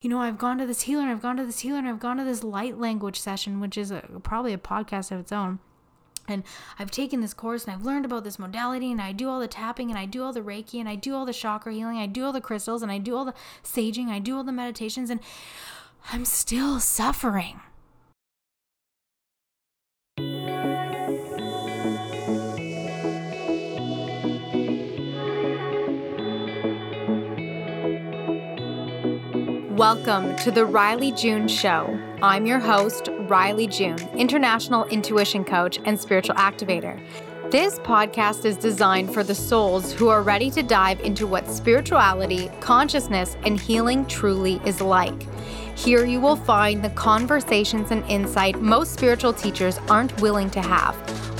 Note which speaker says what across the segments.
Speaker 1: you know, I've gone to this healer and I've gone to this healer and I've gone to this light language session, which is a, probably a podcast of its own. And I've taken this course and I've learned about this modality and I do all the tapping and I do all the Reiki and I do all the chakra healing, I do all the crystals and I do all the saging, I do all the meditations, and I'm still suffering. Welcome to the Rylee June Show. I'm your host, Rylee June, international intuition coach and spiritual activator. This podcast is designed for the souls who are ready to dive into what spirituality, consciousness, and healing truly is like. Here you will find the conversations and insight most spiritual teachers aren't willing to have.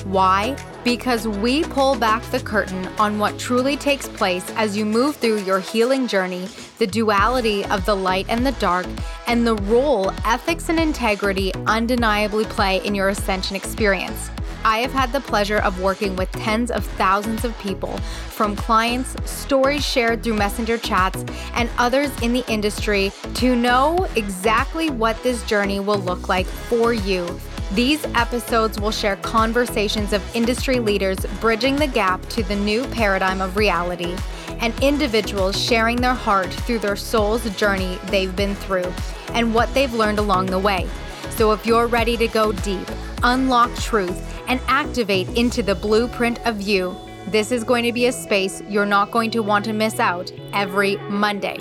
Speaker 1: Why? Because we pull back the curtain on what truly takes place as you move through your healing journey, the duality of the light and the dark, and the role ethics and integrity undeniably play in your ascension experience. I have had the pleasure of working with tens of thousands of people, from clients, stories shared through messenger chats, and others in the industry to know exactly what this journey will look like for you. These episodes will share conversations of industry leaders bridging the gap to the new paradigm of reality and individuals sharing their heart through their soul's journey they've been through and what they've learned along the way. So if you're ready to go deep, unlock truth, and activate into the blueprint of you. This is going to be a space you're not going to want to miss out every Monday.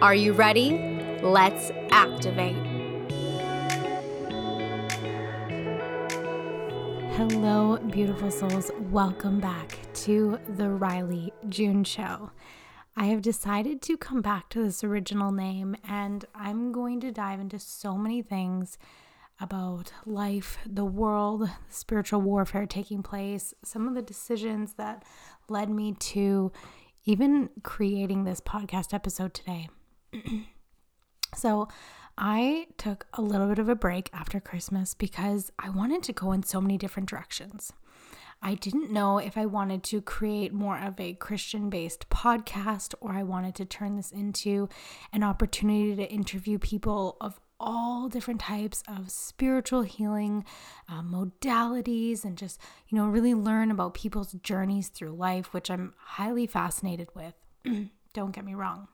Speaker 1: Are you ready? Let's activate. Hello, beautiful souls. Welcome back to the Rylee June Show. I have decided to come back to this original name and I'm going to dive into so many things about life, the world, spiritual warfare taking place, some of the decisions that led me to even creating this podcast episode today. so, I took a little bit of a break after Christmas because I wanted to go in so many different directions. I didn't know if I wanted to create more of a Christian based podcast or I wanted to turn this into an opportunity to interview people of all different types of spiritual healing uh, modalities and just, you know, really learn about people's journeys through life, which I'm highly fascinated with. Don't get me wrong.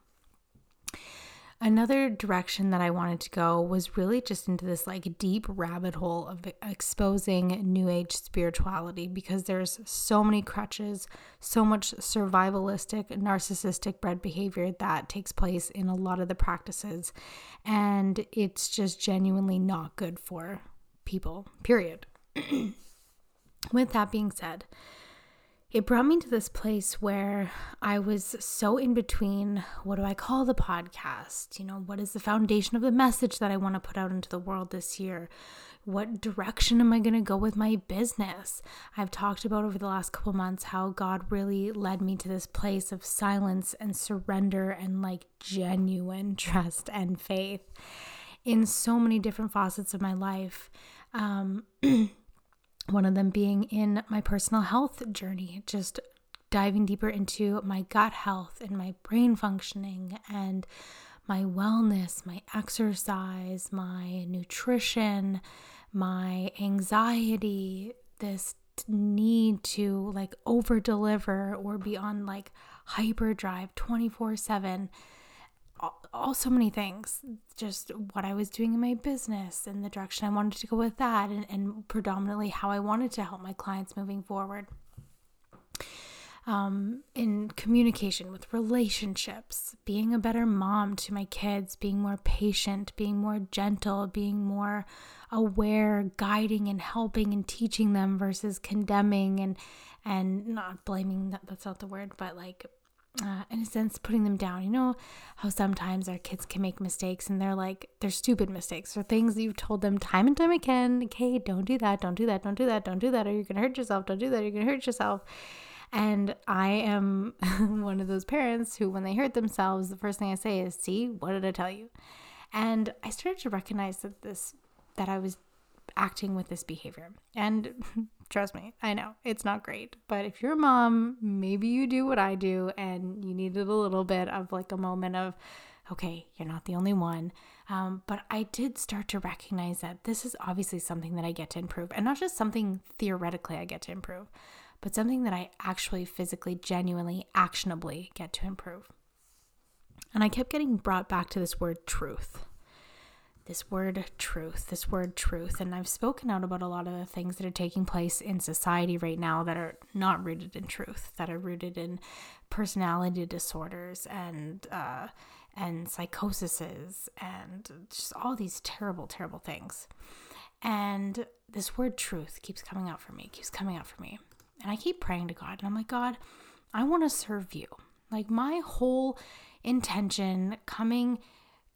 Speaker 1: Another direction that I wanted to go was really just into this like deep rabbit hole of exposing new age spirituality because there's so many crutches, so much survivalistic, narcissistic bred behavior that takes place in a lot of the practices. And it's just genuinely not good for people, period. With that being said, it brought me to this place where I was so in between what do I call the podcast? You know, what is the foundation of the message that I want to put out into the world this year? What direction am I going to go with my business? I've talked about over the last couple months how God really led me to this place of silence and surrender and like genuine trust and faith in so many different facets of my life. Um, one of them being in my personal health journey, just diving deeper into my gut health and my brain functioning and my wellness, my exercise, my nutrition, my anxiety, this need to like over deliver or be on like hyperdrive 24 7 all so many things. Just what i was doing in my business and the direction i wanted to go with that and, and predominantly how i wanted to help my clients moving forward. Um, in communication with relationships being a better mom to my kids being more patient being more gentle being more aware guiding and helping and teaching them versus condemning and and not blaming that that's not the word but like uh, in a sense, putting them down. You know how sometimes our kids can make mistakes and they're like, they're stupid mistakes or things that you've told them time and time again. Okay, don't do that, don't do that, don't do that, don't do that, or you're going to hurt yourself, don't do that, you're going to hurt yourself. And I am one of those parents who, when they hurt themselves, the first thing I say is, See, what did I tell you? And I started to recognize that this, that I was acting with this behavior. And trust me, I know it's not great. But if you're a mom, maybe you do what I do and you needed a little bit of like a moment of, okay, you're not the only one. Um, but I did start to recognize that this is obviously something that I get to improve, and not just something theoretically I get to improve, but something that I actually physically, genuinely, actionably get to improve. And I kept getting brought back to this word truth. This word truth, this word truth. And I've spoken out about a lot of the things that are taking place in society right now that are not rooted in truth, that are rooted in personality disorders and, uh, and psychoses and just all these terrible, terrible things. And this word truth keeps coming out for me, keeps coming out for me. And I keep praying to God, and I'm like, God, I want to serve you. Like my whole intention coming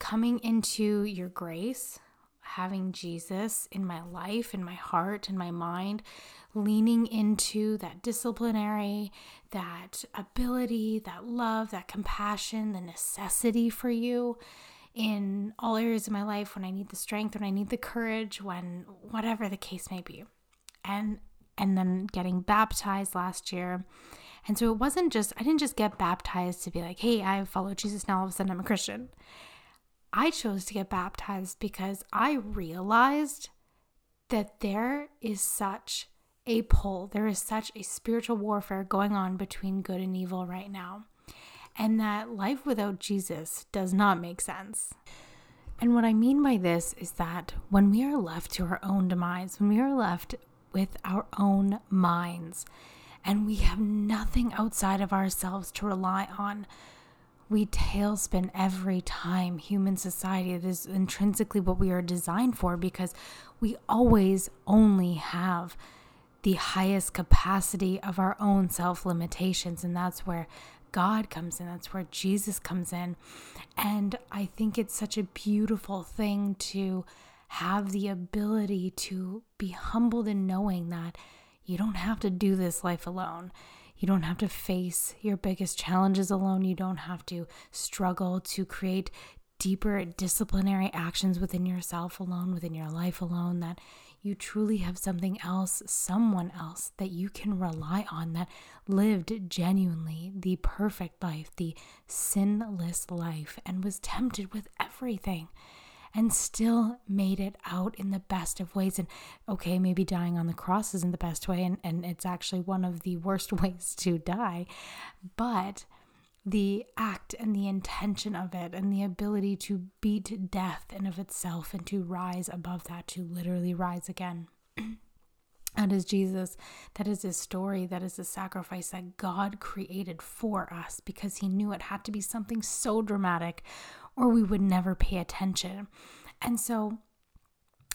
Speaker 1: coming into your grace, having Jesus in my life, in my heart, in my mind, leaning into that disciplinary, that ability, that love, that compassion, the necessity for you in all areas of my life when I need the strength, when I need the courage, when whatever the case may be. And and then getting baptized last year. And so it wasn't just I didn't just get baptized to be like, "Hey, I follow Jesus now all of a sudden I'm a Christian." I chose to get baptized because I realized that there is such a pull, there is such a spiritual warfare going on between good and evil right now and that life without Jesus does not make sense. And what I mean by this is that when we are left to our own demise, when we are left with our own minds, and we have nothing outside of ourselves to rely on, we tailspin every time human society. It is intrinsically what we are designed for because we always only have the highest capacity of our own self limitations. And that's where God comes in. That's where Jesus comes in. And I think it's such a beautiful thing to have the ability to be humbled in knowing that you don't have to do this life alone. You don't have to face your biggest challenges alone. You don't have to struggle to create deeper disciplinary actions within yourself alone, within your life alone. That you truly have something else, someone else that you can rely on that lived genuinely the perfect life, the sinless life, and was tempted with everything and still made it out in the best of ways. And okay, maybe dying on the cross isn't the best way, and, and it's actually one of the worst ways to die, but the act and the intention of it and the ability to beat death in of itself and to rise above that to literally rise again. That is jesus. That is his story. That is the sacrifice that god created for us because he knew it had to be something so dramatic or we would never pay attention and so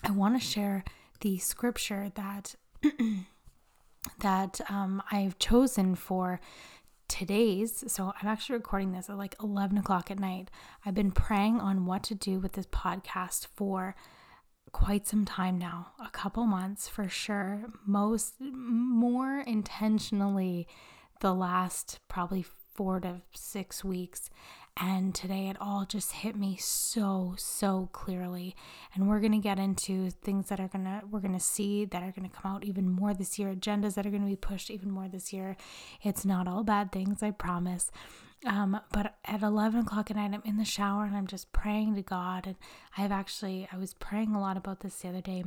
Speaker 1: i want to share the scripture that that um, i've chosen for today's, so I'm actually recording this at like 11 o'clock at night. I've been praying on what to do with this podcast for quite some time now, a couple months for sure. Most, more intentionally, the last probably four to six weeks. And today it all just hit me so, so clearly. And we're going to get into things that are going to, we're going to see that are going to come out even more this year, agendas that are going to be pushed even more this year. It's not all bad things, I promise. Um, but at 11 o'clock at night, I'm in the shower and I'm just praying to God. And I've actually, I was praying a lot about this the other day.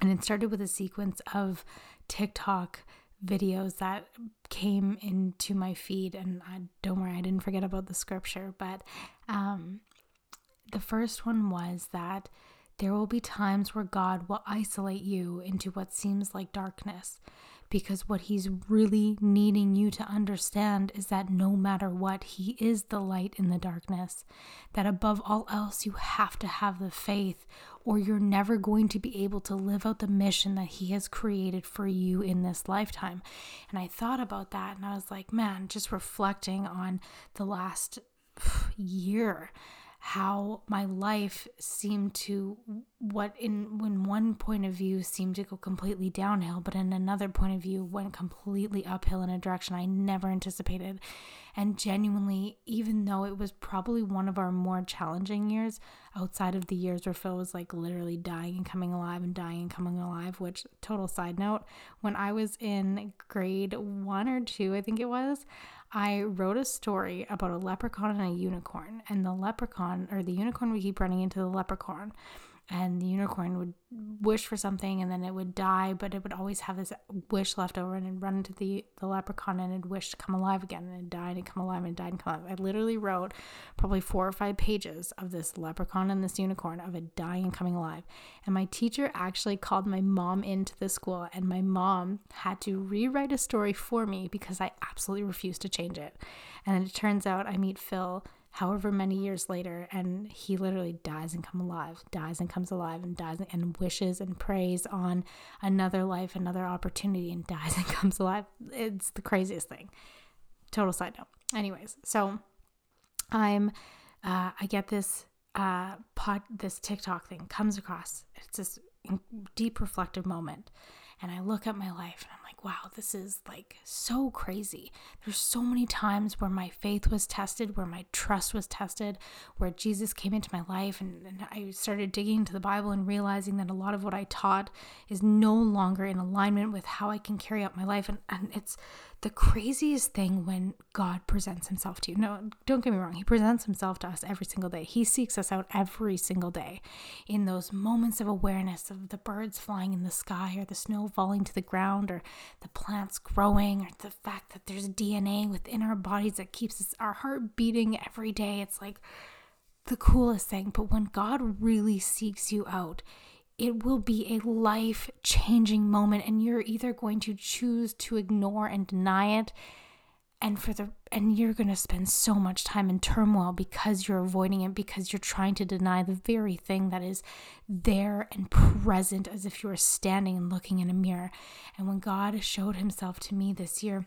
Speaker 1: And it started with a sequence of TikTok videos that came into my feed and I, don't worry i didn't forget about the scripture but um, the first one was that there will be times where god will isolate you into what seems like darkness because what he's really needing you to understand is that no matter what, he is the light in the darkness. That above all else, you have to have the faith, or you're never going to be able to live out the mission that he has created for you in this lifetime. And I thought about that and I was like, man, just reflecting on the last year how my life seemed to what in when one point of view seemed to go completely downhill but in another point of view went completely uphill in a direction i never anticipated And genuinely, even though it was probably one of our more challenging years, outside of the years where Phil was like literally dying and coming alive and dying and coming alive, which, total side note, when I was in grade one or two, I think it was, I wrote a story about a leprechaun and a unicorn. And the leprechaun, or the unicorn would keep running into the leprechaun and the unicorn would wish for something and then it would die, but it would always have this wish left over and it'd run into the, the leprechaun and it'd wish to come alive again and it'd die and come alive and die and come alive. I literally wrote probably four or five pages of this leprechaun and this unicorn of it dying and coming alive. And my teacher actually called my mom into the school and my mom had to rewrite a story for me because I absolutely refused to change it. And it turns out I meet Phil however many years later and he literally dies and comes alive dies and comes alive and dies and wishes and prays on another life another opportunity and dies and comes alive. It's the craziest thing. Total side note. Anyways so i'm uh, i get this uh pod this tiktok thing comes across. It's this deep reflective moment. And i look at my life and i'm wow, this is like so crazy. There's so many times where my faith was tested, where my trust was tested, where Jesus came into my life, and, and, I started digging into the Bible and realizing that a lot of what I taught is no longer in alignment with how I can carry out my life. And, and it's the craziest thing when God presents himself to you. No, don't get me wrong. He presents himself to us every single day. He seeks us out every single day in those moments of awareness of the birds flying in the sky or the snow falling to the ground or the plants growing or the fact that there's DNA within our bodies that keeps us, our heart beating every day. It's like the coolest thing. But when God really seeks you out, it will be a life changing moment and you're either going to choose to ignore and deny it and for the and you're going to spend so much time in turmoil because you're avoiding it because you're trying to deny the very thing that is there and present as if you were standing and looking in a mirror. And when god showed himself to me this year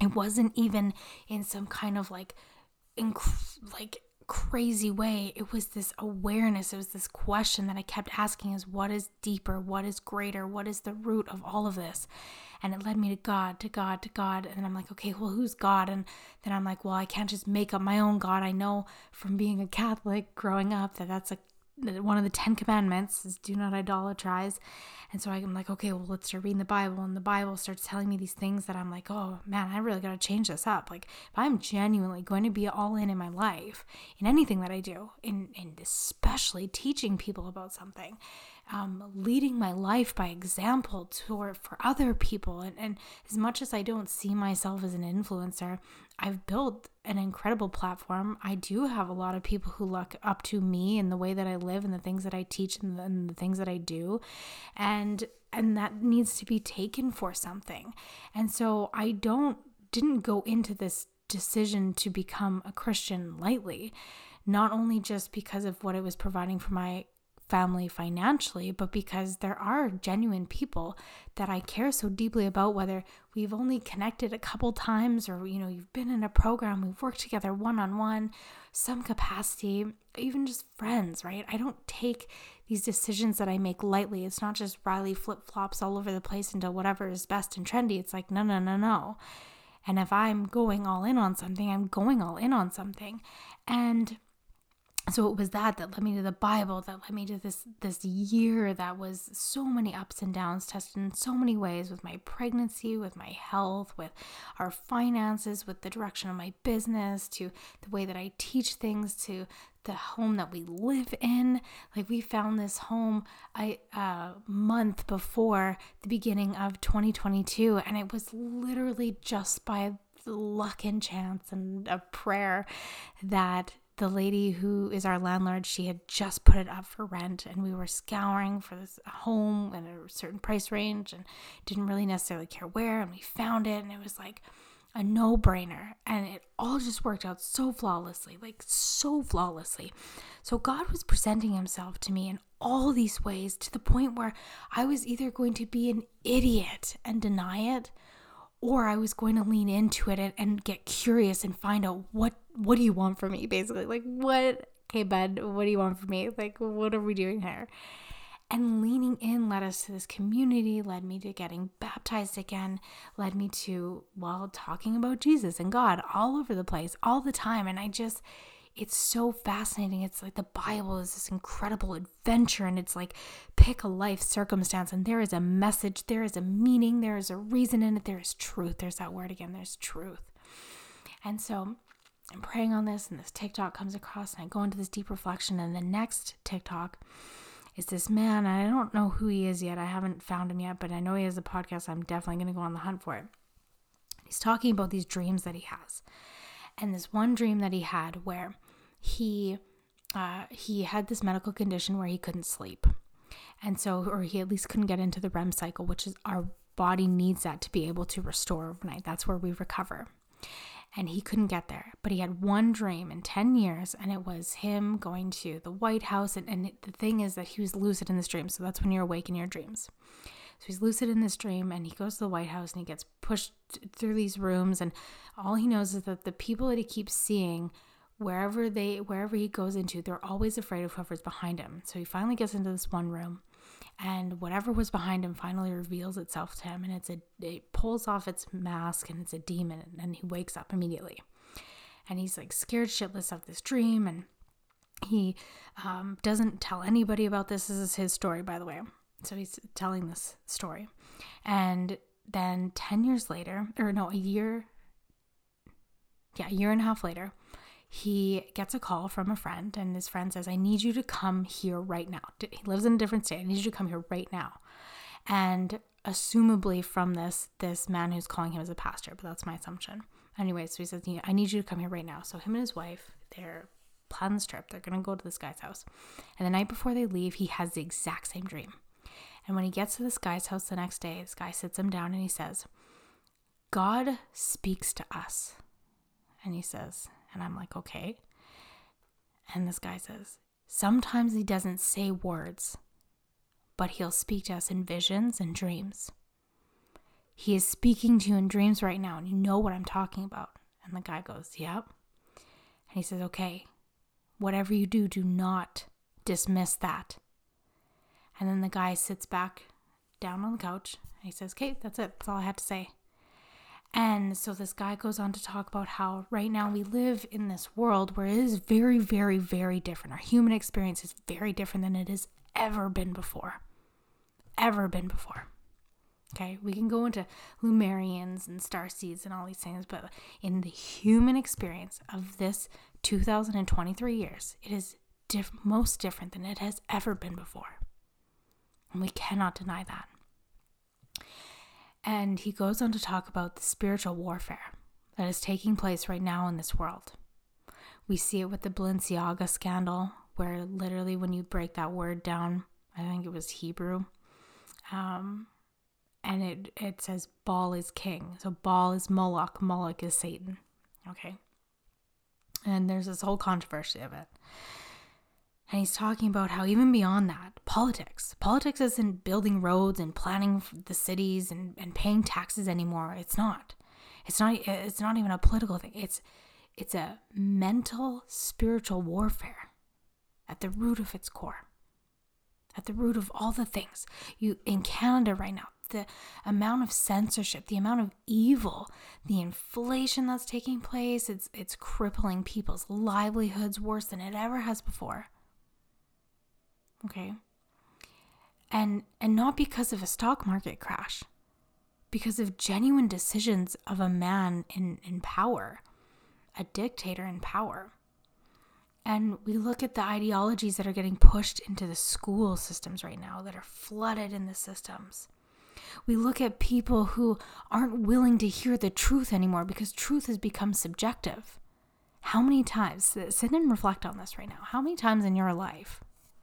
Speaker 1: it wasn't even in some kind of like inc- like crazy way. It was this awareness, it was this question that I kept asking is what is deeper, what is greater, what is the root of all of this? And it led me to God, to God, to God. And I'm like, okay, well, who's God? And then I'm like, well, I can't just make up my own God. I know from being a Catholic growing up that that's a one of the Ten Commandments is do not idolatrize. And so I'm like, okay, well, let's start reading the Bible. And the Bible starts telling me these things that I'm like, oh man, I really got to change this up. Like, if I'm genuinely going to be all in in my life, in anything that I do, in, in especially teaching people about something, um, leading my life by example to for other people. And, and as much as I don't see myself as an influencer, I've built an incredible platform. I do have a lot of people who look up to me and the way that I live and the things that I teach and the, and the things that I do. And and that needs to be taken for something. And so I don't didn't go into this decision to become a Christian lightly, not only just because of what it was providing for my family financially, but because there are genuine people that I care so deeply about, whether we've only connected a couple times or, you know, you've been in a program, we've worked together one on one, some capacity, even just friends, right? I don't take these decisions that I make lightly. It's not just Rylee flip flops all over the place into whatever is best and trendy. It's like, no, no, no, no. And if I'm going all in on something, I'm going all in on something. And so it was that that led me to the bible that led me to this this year that was so many ups and downs tested in so many ways with my pregnancy with my health with our finances with the direction of my business to the way that i teach things to the home that we live in. Like we found this home a uh, month before the beginning of 2022 and it was literally just by luck and chance and a prayer that the lady who is our landlord, she had just put it up for rent, and we were scouring for this home in a certain price range and didn't really necessarily care where. And we found it, and it was like a no brainer. And it all just worked out so flawlessly like so flawlessly. So God was presenting himself to me in all these ways to the point where I was either going to be an idiot and deny it or I was going to lean into it and, and get curious and find out what what do you want from me basically? Like what okay bud what do you want from me? Like what are we doing here? And leaning in led us to this community, led me to getting baptized again, led me to, well, talking about Jesus and God all over the place, all the time. And I just, it's so fascinating. It's like the Bible is this incredible adventure, and it's like pick a life circumstance, and there is a message, there is a meaning, there is a reason in it, there is truth. There's that word again, there's truth. And so I'm praying on this, and this TikTok comes across, and I go into this deep reflection. And the next TikTok is this man. I don't know who he is yet. I haven't found him yet, but I know he has a podcast. I'm definitely going to go on the hunt for it. He's talking about these dreams that he has. And this one dream that he had where he uh, he had this medical condition where he couldn't sleep. And so, or he at least couldn't get into the REM cycle, which is our body needs that to be able to restore overnight. That's where we recover. And he couldn't get there. But he had one dream in 10 years, and it was him going to the White House. And, and the thing is that he was lucid in this dream. So that's when you're awake in your dreams. So he's lucid in this dream and he goes to the White House and he gets pushed through these rooms. And all he knows is that the people that he keeps seeing wherever they wherever he goes into they're always afraid of whoever's behind him. So he finally gets into this one room and whatever was behind him finally reveals itself to him and it's a it pulls off its mask and it's a demon and he wakes up immediately. And he's like scared shitless of this dream and he um, doesn't tell anybody about this. This is his story by the way. So he's telling this story. And then 10 years later or no a year yeah a year and a half later he gets a call from a friend, and his friend says, I need you to come here right now. He lives in a different state. I need you to come here right now. And assumably from this, this man who's calling him is a pastor, but that's my assumption. Anyway, so he says, I need you to come here right now. So him and his wife, they're planning this trip. They're going to go to this guy's house. And the night before they leave, he has the exact same dream. And when he gets to this guy's house the next day, this guy sits him down and he says, God speaks to us. And he says, and I'm like, okay. And this guy says, sometimes he doesn't say words, but he'll speak to us in visions and dreams. He is speaking to you in dreams right now, and you know what I'm talking about. And the guy goes, yep. And he says, okay, whatever you do, do not dismiss that. And then the guy sits back down on the couch and he says, okay, that's it. That's all I had to say. And so this guy goes on to talk about how right now we live in this world where it is very, very, very different. Our human experience is very different than it has ever been before. Ever been before. Okay, we can go into Lemurians and star seeds and all these things, but in the human experience of this 2023 years, it is diff- most different than it has ever been before. And we cannot deny that. And he goes on to talk about the spiritual warfare that is taking place right now in this world. We see it with the Balenciaga scandal, where literally when you break that word down, I think it was Hebrew, um, and it, it says Baal is king. So Baal is Moloch, Moloch is Satan. Okay. And there's this whole controversy of it. And he's talking about how even beyond that, politics. Politics isn't building roads and planning the cities and, and paying taxes anymore. It's not. It's not it's not even a political thing. It's it's a mental spiritual warfare at the root of its core. At the root of all the things. You in Canada right now, the amount of censorship, the amount of evil, the inflation that's taking place, it's it's crippling people's livelihoods worse than it ever has before okay. And and not because of a stock market crash because of genuine decisions of a man in in power a dictator in power. And we look at the ideologies that are getting pushed into the school systems right now that are flooded in the systems. We look at people who aren't willing to hear the truth anymore because truth has become subjective. How many times sit and reflect on this right now how many times in your life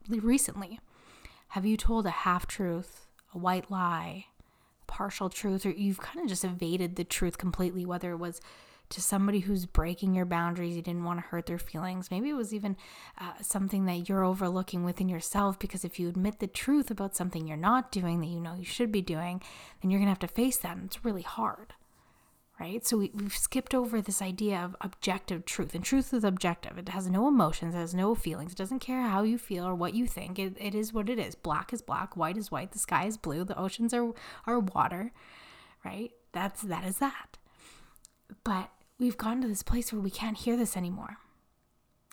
Speaker 1: recently? Have you told a half truth, a white lie, partial truth, or you've kind of just evaded the truth completely, whether it was to somebody who's breaking your boundaries, you didn't want to hurt their feelings. Maybe it was even uh, something that you're overlooking within yourself because if you admit the truth about something you're not doing that you know you should be doing, then you're going to have to face that, and it's really hard, right? So we, have skipped over this idea of objective truth. And truth is objective. It has no emotions, it has no feelings. It doesn't care how you feel or what you think. It, it is what it is. Black is black, white is white, the sky is blue, the oceans are, are water, right? That's that is that. But we've gotten to this place where we can't hear this anymore.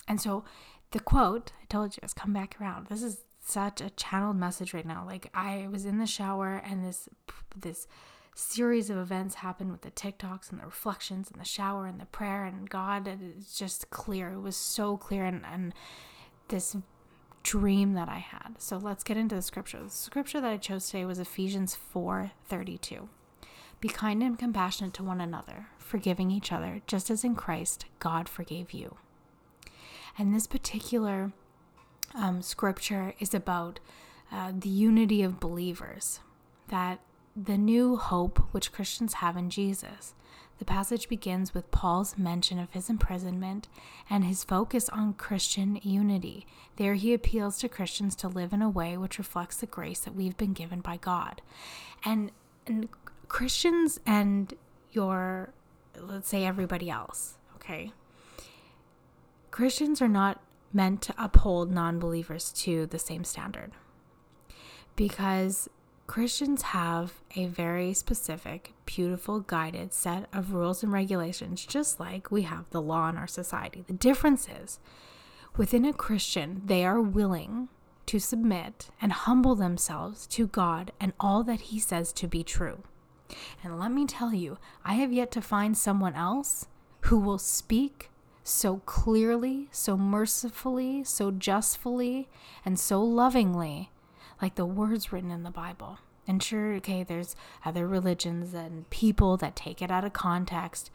Speaker 1: And so the quote, I told you, has come back around. This is such a channeled message right now. Like I was in the shower and this this series of events happened with the TikToks and the reflections and the shower and the prayer and God. It's just clear. It was so clear and, and this dream that I had. So let's get into the scripture. The scripture that I chose today was Ephesians 4 32. Be kind and compassionate to one another, forgiving each other, just as in Christ God forgave you. And this particular um, scripture is about uh, the unity of believers, that the new hope which Christians have in Jesus. The passage begins with Paul's mention of his imprisonment and his focus on Christian unity. There he appeals to Christians to live in a way which reflects the grace that we've been given by God. And, and Christians and your, let's say, everybody else, okay? Christians are not meant to uphold non believers to the same standard because Christians have a very specific, beautiful, guided set of rules and regulations, just like we have the law in our society. The difference is within a Christian, they are willing to submit and humble themselves to God and all that He says to be true. And let me tell you, I have yet to find someone else who will speak so clearly, so mercifully, so justfully, and so lovingly like the words written in the Bible. And sure, okay, there's other religions and people that take it out of context.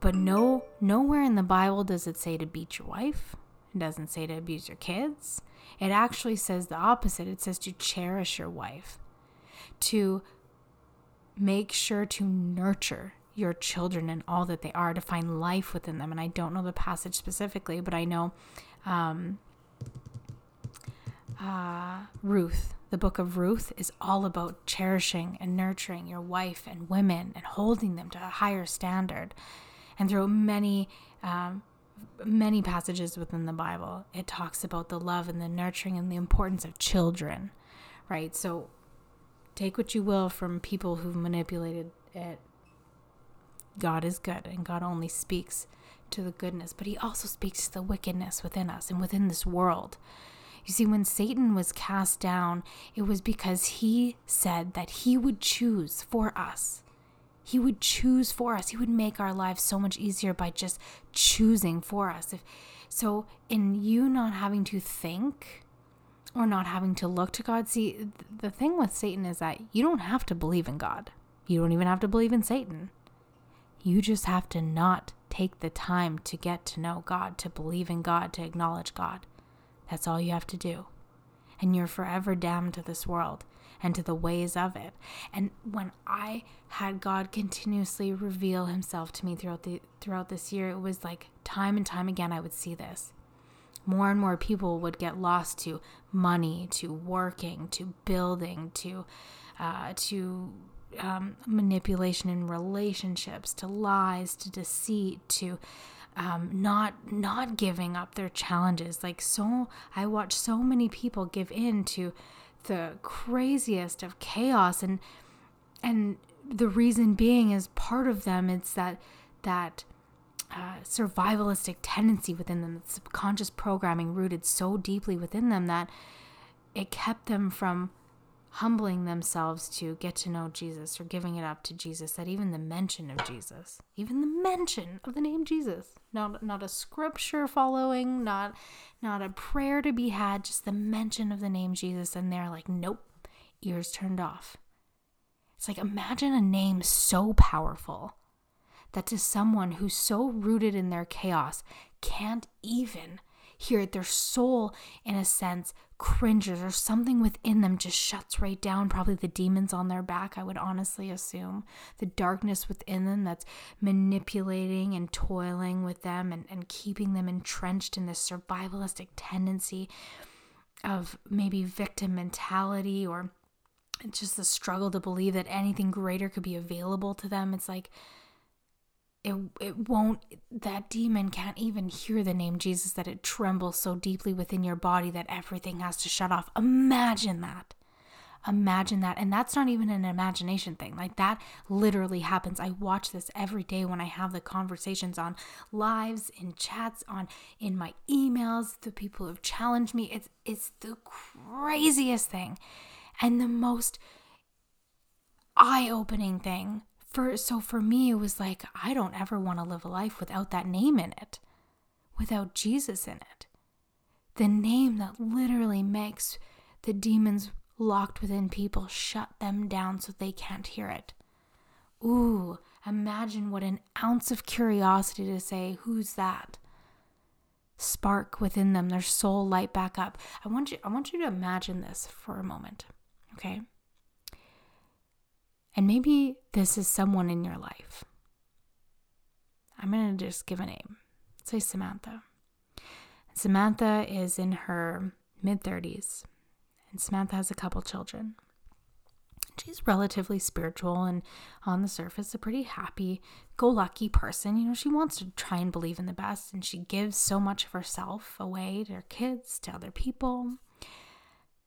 Speaker 1: But no nowhere in the Bible does it say to beat your wife. It doesn't say to abuse your kids. It actually says the opposite. It says to cherish your wife. To make sure to nurture your children and all that they are, to find life within them. And I don't know the passage specifically, but I know um, uh, Ruth, the book of Ruth, is all about cherishing and nurturing your wife and women and holding them to a higher standard. And through many, um, many passages within the Bible, it talks about the love and the nurturing and the importance of children, right? So take what you will from people who've manipulated it. God is good and God only speaks to the goodness, but He also speaks to the wickedness within us and within this world. You see, when Satan was cast down, it was because he said that he would choose for us. He would choose for us. He would make our lives so much easier by just choosing for us. If, so, in you not having to think or not having to look to God, see, the thing with Satan is that you don't have to believe in God. You don't even have to believe in Satan. You just have to not take the time to get to know God, to believe in God, to acknowledge God. That's all you have to do. And you're forever damned to this world and to the ways of it. And when I had God continuously reveal himself to me throughout the throughout this year, it was like time and time again I would see this. More and more people would get lost to money, to working, to building, to uh, to um, manipulation in relationships, to lies, to deceit, to um, not not giving up their challenges. Like so, I watch so many people give in to the craziest of chaos, and and the reason being is part of them. It's that that uh, survivalistic tendency within them, the subconscious programming rooted so deeply within them that it kept them from humbling themselves to get to know Jesus or giving it up to Jesus, that even the mention of Jesus, even the mention of the name Jesus, not not a scripture following, not not a prayer to be had, just the mention of the name Jesus, and they're like, nope, ears turned off. It's like imagine a name so powerful that to someone who's so rooted in their chaos can't even hear it. Their soul, in a sense, cringes or something within them just shuts right down. Probably the demons on their back, I would honestly assume. The darkness within them that's manipulating and toiling with them and, and keeping them entrenched in this survivalistic tendency of maybe victim mentality or just the struggle to believe that anything greater could be available to them. It's like, it it won't that demon can't even hear the name Jesus that it trembles so deeply within your body that everything has to shut off. Imagine that. Imagine that. And that's not even an imagination thing. Like that literally happens. I watch this every day when I have the conversations on lives, in chats, on in my emails, the people who have challenged me. It's it's the craziest thing. And the most eye-opening thing for so for me it was like I don't ever want to live a life without that name in it. Without Jesus in it. The name that literally makes the demons locked within people shut them down so they can't hear it. Ooh, imagine what an ounce of curiosity to say, Who's that? Spark within them, their soul light back up. I want you I want you to imagine this for a moment. Okay? And maybe this is someone in your life. I'm going to just give a name. Say Samantha. Samantha is in her mid 30s, and Samantha has a couple children. She's relatively spiritual and on the surface a pretty happy go lucky person. You know, she wants to try and believe in the best and she gives so much of herself away to her kids, to other people.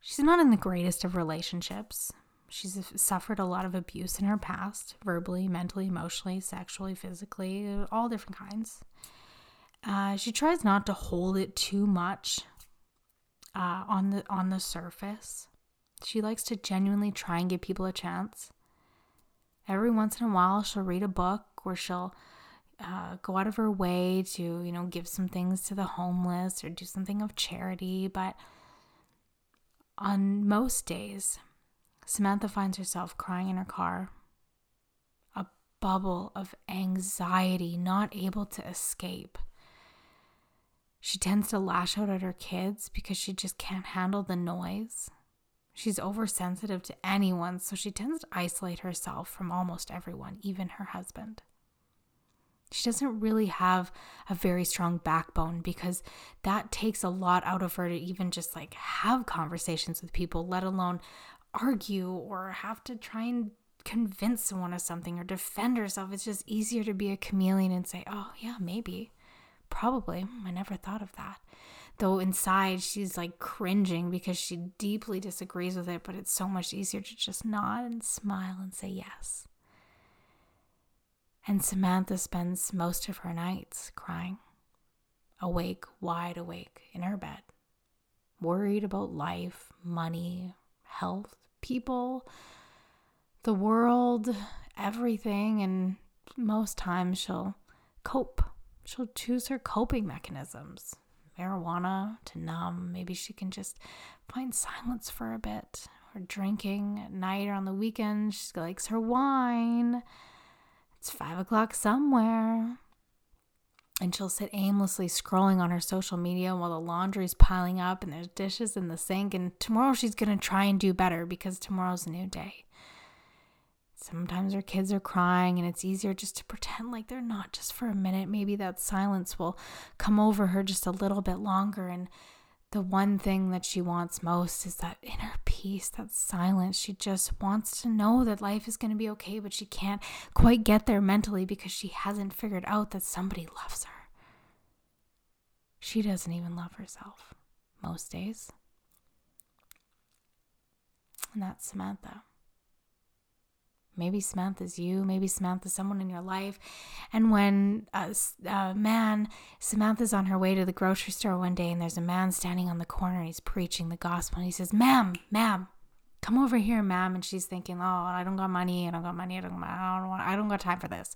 Speaker 1: She's not in the greatest of relationships. She's suffered a lot of abuse in her past, verbally, mentally, emotionally, sexually, physically, all different kinds. Uh, she tries not to hold it too much uh, on the on the surface. She likes to genuinely try and give people a chance. Every once in a while, she'll read a book or she'll uh, go out of her way to, you know, give some things to the homeless or do something of charity. But on most days, Samantha finds herself crying in her car, a bubble of anxiety, not able to escape. She tends to lash out at her kids because she just can't handle the noise. She's oversensitive to anyone, so she tends to isolate herself from almost everyone, even her husband. She doesn't really have a very strong backbone because that takes a lot out of her to even just like have conversations with people, let alone argue or have to try and convince someone of something or defend herself. It's just easier to be a chameleon and say, oh, yeah, maybe, probably. I never thought of that. Though inside she's like cringing because she deeply disagrees with it, but it's so much easier to just nod and smile and say yes. And Samantha spends most of her nights crying, awake, wide awake in her bed, worried about life, money, health, people, the world, everything. And most times she'll cope. She'll choose her coping mechanisms marijuana to numb. Maybe she can just find silence for a bit. Or drinking at night or on the weekend. She likes her wine. It's five o'clock somewhere. And she'll sit aimlessly scrolling on her social media while the laundry's piling up and there's dishes in the sink. And tomorrow she's going to try and do better because tomorrow's a new day. Sometimes her kids are crying, and it's easier just to pretend like they're not just for a minute. Maybe that silence will come over her just a little bit longer. And the one thing that she wants most is that inner peace, that silence. She just wants to know that life is going to be okay, but she can't quite get there mentally because she hasn't figured out that somebody loves her. She doesn't even love herself most days. And that's Samantha. Maybe Samantha's you, maybe Samantha's someone in your life. And when uh, a, a uh, man, Samantha's on her way to the grocery store one day, and there's a man standing on the corner, and he's preaching the gospel, and he says, Ma'am, ma'am, come over here, ma'am. And she's thinking, Oh, I don't got money, I don't got money, I don't, I don't, want, I don't got time for this.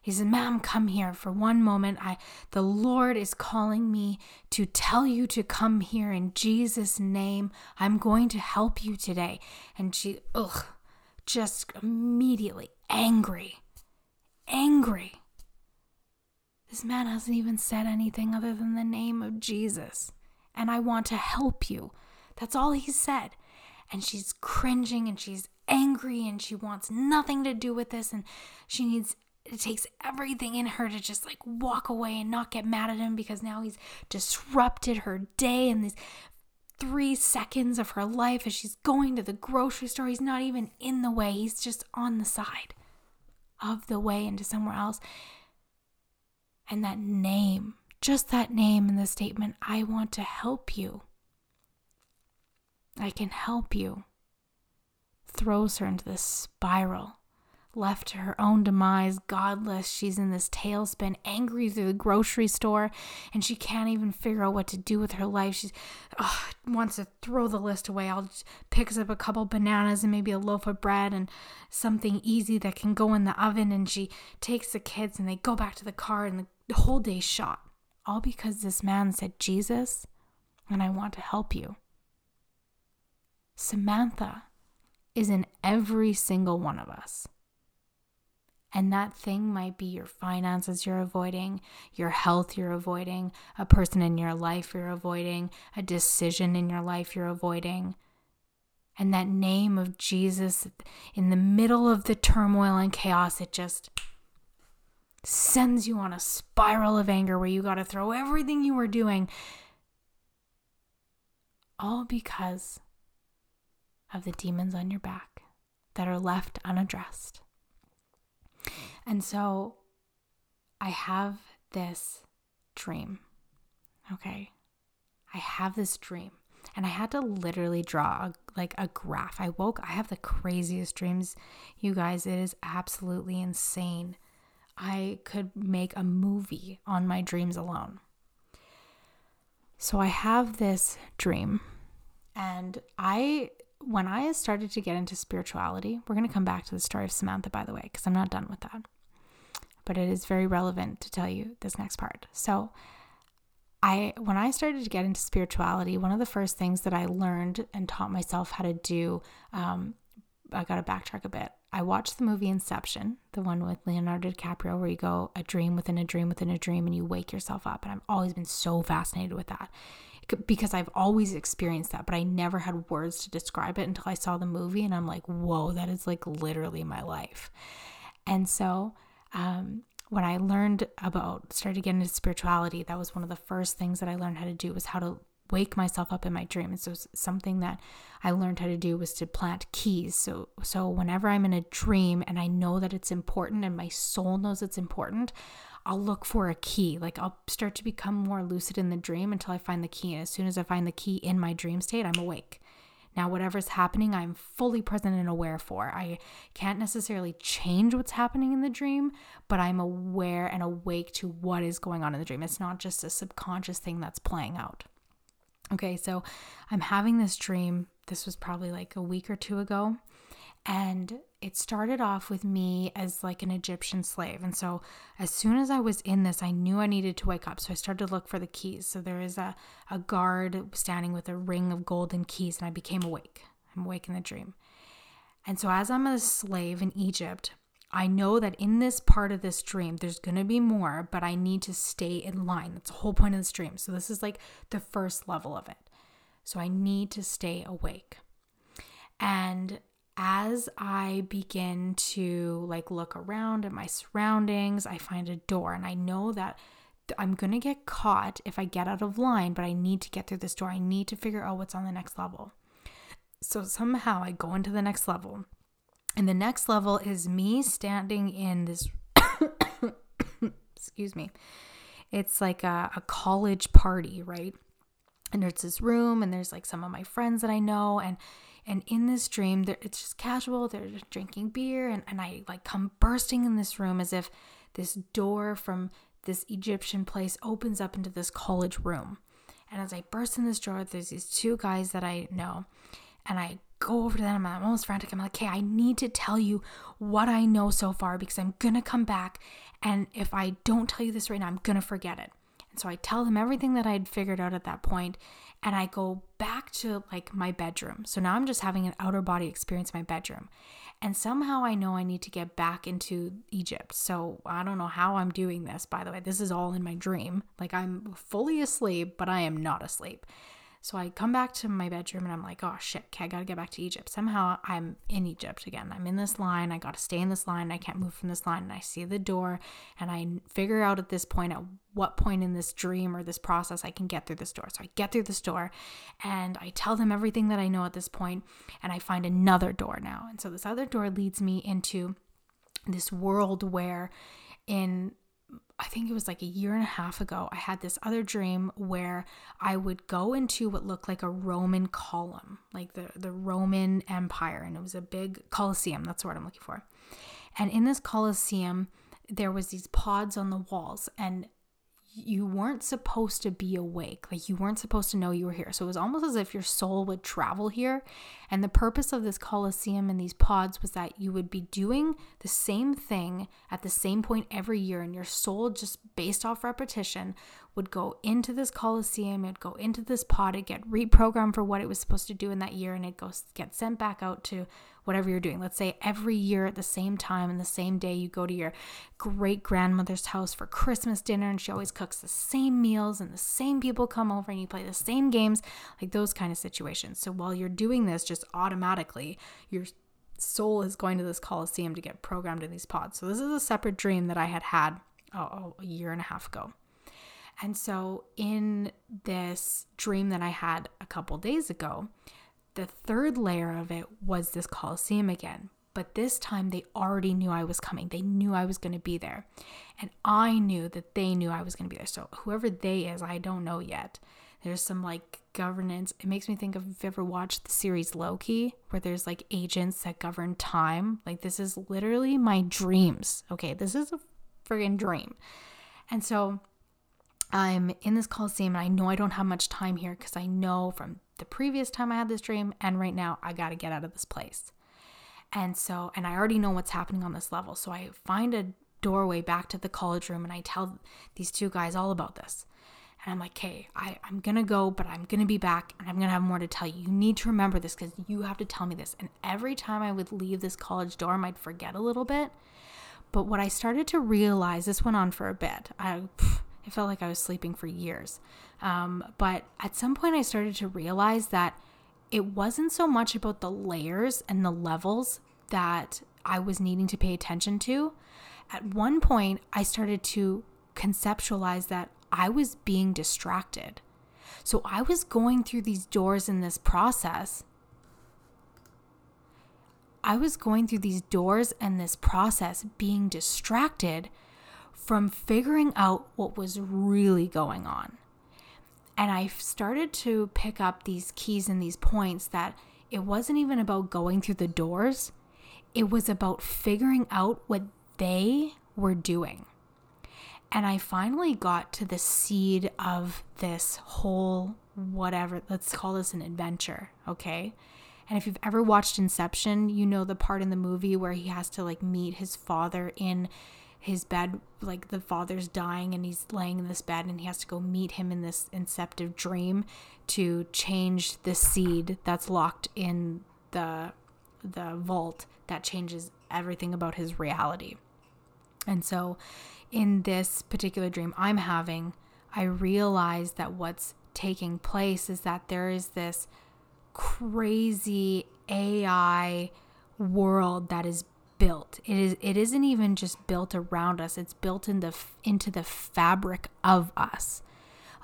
Speaker 1: He says, Ma'am, come here for one moment. I the Lord is calling me to tell you to come here in Jesus' name. I'm going to help you today. And she, ugh, just immediately angry. Angry. This man hasn't even said anything other than the name of Jesus. And I want to help you. That's all he said. And she's cringing and she's angry and she wants nothing to do with this. And she needs, it takes everything in her to just like walk away and not get mad at him because now he's disrupted her day and these three seconds of her life as she's going to the grocery store. He's not even in the way, he's just on the side of the way into somewhere else. And that name, just that name in the statement, I want to help you. I can help you, throws her into this spiral left to her own demise, godless. She's in this tailspin, angry through the grocery store, and she can't even figure out what to do with her life. She wants to throw the list away. I'll picks up a couple bananas and maybe a loaf of bread and something easy that can go in the oven. And she takes the kids and they go back to the car, and the whole day's shot. All because this man said, Jesus, and I want to help you. Samantha is in every single one of us. And that thing might be your finances you're avoiding, your health you're avoiding, a person in your life you're avoiding, a decision in your life you're avoiding. And that name of Jesus in the middle of the turmoil and chaos, it just sends you on a spiral of anger where you got to throw everything you were doing. All because of the demons on your back that are left unaddressed. And so I have this dream. Okay. I have this dream. And I had to literally draw like a graph. I woke, I have the craziest dreams, you guys. It is absolutely insane. I could make a movie on my dreams alone. So I have this dream, and I when I started to get into spirituality, we're going to come back to the story of Samantha, by the way, because I'm not done with that. But it is very relevant to tell you this next part. So, I when I started to get into spirituality, one of the first things that I learned and taught myself how to do, um, I got to backtrack a bit. I watched the movie Inception, the one with Leonardo DiCaprio, where you go a dream within a dream within a dream and you wake yourself up. And I've always been so fascinated with that because I've always experienced that, but I never had words to describe it until I saw the movie and I'm like, whoa, that is like literally my life. And so, um, when I learned about started getting into spirituality, that was one of the first things that I learned how to do was how to wake myself up in my dream. And so something that I learned how to do was to plant keys. So so whenever I'm in a dream and I know that it's important and my soul knows it's important, I'll look for a key. Like I'll start to become more lucid in the dream until I find the key. And as soon as I find the key in my dream state, I'm awake. Now, whatever's happening, I'm fully present and aware for. I can't necessarily change what's happening in the dream, but I'm aware and awake to what is going on in the dream. It's not just a subconscious thing that's playing out. Okay, so I'm having this dream. This was probably like a week or two ago. And it started off with me as like an Egyptian slave. And so as soon as I was in this, I knew I needed to wake up. So I started to look for the keys. So there is a, a guard standing with a ring of golden keys, and I became awake. I'm awake in the dream. And so as I'm a slave in Egypt, I know that in this part of this dream, there's going to be more, but I need to stay in line. That's the whole point of this dream. So this is like the first level of it. So I need to stay awake. And as I begin to like look around at my surroundings, I find a door and I know that I'm going to get caught if I get out of line, but I need to get through this door. I need to figure out what's on the next level. So somehow I go into the next level. And the next level is me standing in this excuse me. It's like a, a college party, right? And there's this room and there's like some of my friends that I know and and in this dream, it's just casual. They're just drinking beer, and, and I like come bursting in this room as if this door from this Egyptian place opens up into this college room. And as I burst in this door, there's these two guys that I know, and I go over to them. I'm almost frantic. I'm like, "Okay, I need to tell you what I know so far because I'm gonna come back, and if I don't tell you this right now, I'm gonna forget it." And so I tell them everything that I'd figured out at that point, and I go back to like my bedroom. So now I'm just having an outer body experience in my bedroom. And somehow I know I need to get back into Egypt. So I don't know how I'm doing this, by the way. This is all in my dream. Like I'm fully asleep, but I am not asleep. So I come back to my bedroom and I'm like, oh shit, okay, I gotta get back to Egypt. Somehow I'm in Egypt again. I'm in this line. I gotta stay in this line. I can't move from this line. And I see the door and I figure out at this point at what point in this dream or this process I can get through this door. So I get through this door and I tell them everything that I know at this point and I find another door now. And so this other door leads me into this world where in I think it was like a year and a half ago, I had this other dream where I would go into what looked like a Roman column, like the, the Roman Empire, and it was a big Colosseum. That's what I'm looking for. And in this Colosseum, there was these pods on the walls, and you weren't supposed to be awake. Like you weren't supposed to know you were here. So it was almost as if your soul would travel here. And the purpose of this coliseum and these pods was that you would be doing the same thing at the same point every year. And your soul, just based off repetition, would go into this coliseum, it'd go into this pod, it'd get reprogrammed for what it was supposed to do in that year, and it goes get sent back out to whatever you're doing. Let's say every year at the same time and the same day you go to your great grandmother's house for Christmas dinner and she always cooks the same meals and the same people come over and you play the same games, like those kind of situations. So while you're doing this just automatically, your soul is going to this coliseum to get programmed in these pods. So this is a separate dream that I had had oh, oh a year and a half ago. And so in this dream that I had a couple days ago, the third layer of it was this Coliseum again. But this time they already knew I was coming. They knew I was going to be there. And I knew that they knew I was going to be there. So whoever they is, I don't know yet. There's some like governance. It makes me think of if you ever watched the series Loki, where there's like agents that govern time. Like this is literally my dreams. Okay, this is a friggin' dream. And so I'm in this Coliseum and I know I don't have much time here because I know from the previous time I had this dream and right now I got to get out of this place. And so, and I already know what's happening on this level. So I find a doorway back to the college room and I tell these two guys all about this. And I'm like, okay, I, I'm going to go, but I'm going to be back and I'm going to have more to tell you. You need to remember this because you have to tell me this. And every time I would leave this college dorm, I'd forget a little bit. But what I started to realize, this went on for a bit. I, I felt like I was sleeping for years. Um, but at some point, I started to realize that it wasn't so much about the layers and the levels that I was needing to pay attention to. At one point, I started to conceptualize that I was being distracted. So I was going through these doors in this process. I was going through these doors and this process being distracted from figuring out what was really going on. And I started to pick up these keys and these points that it wasn't even about going through the doors, it was about figuring out what they were doing. And I finally got to the seed of this whole whatever, let's call this an adventure, okay? And if you've ever watched Inception, you know the part in the movie where he has to like meet his father in his bed like the father's dying and he's laying in this bed and he has to go meet him in this inceptive dream to change the seed that's locked in the the vault that changes everything about his reality. And so in this particular dream I'm having, I realize that what's taking place is that there is this crazy AI world that is built. It is it isn't even just built around us. It's built in the into the fabric of us.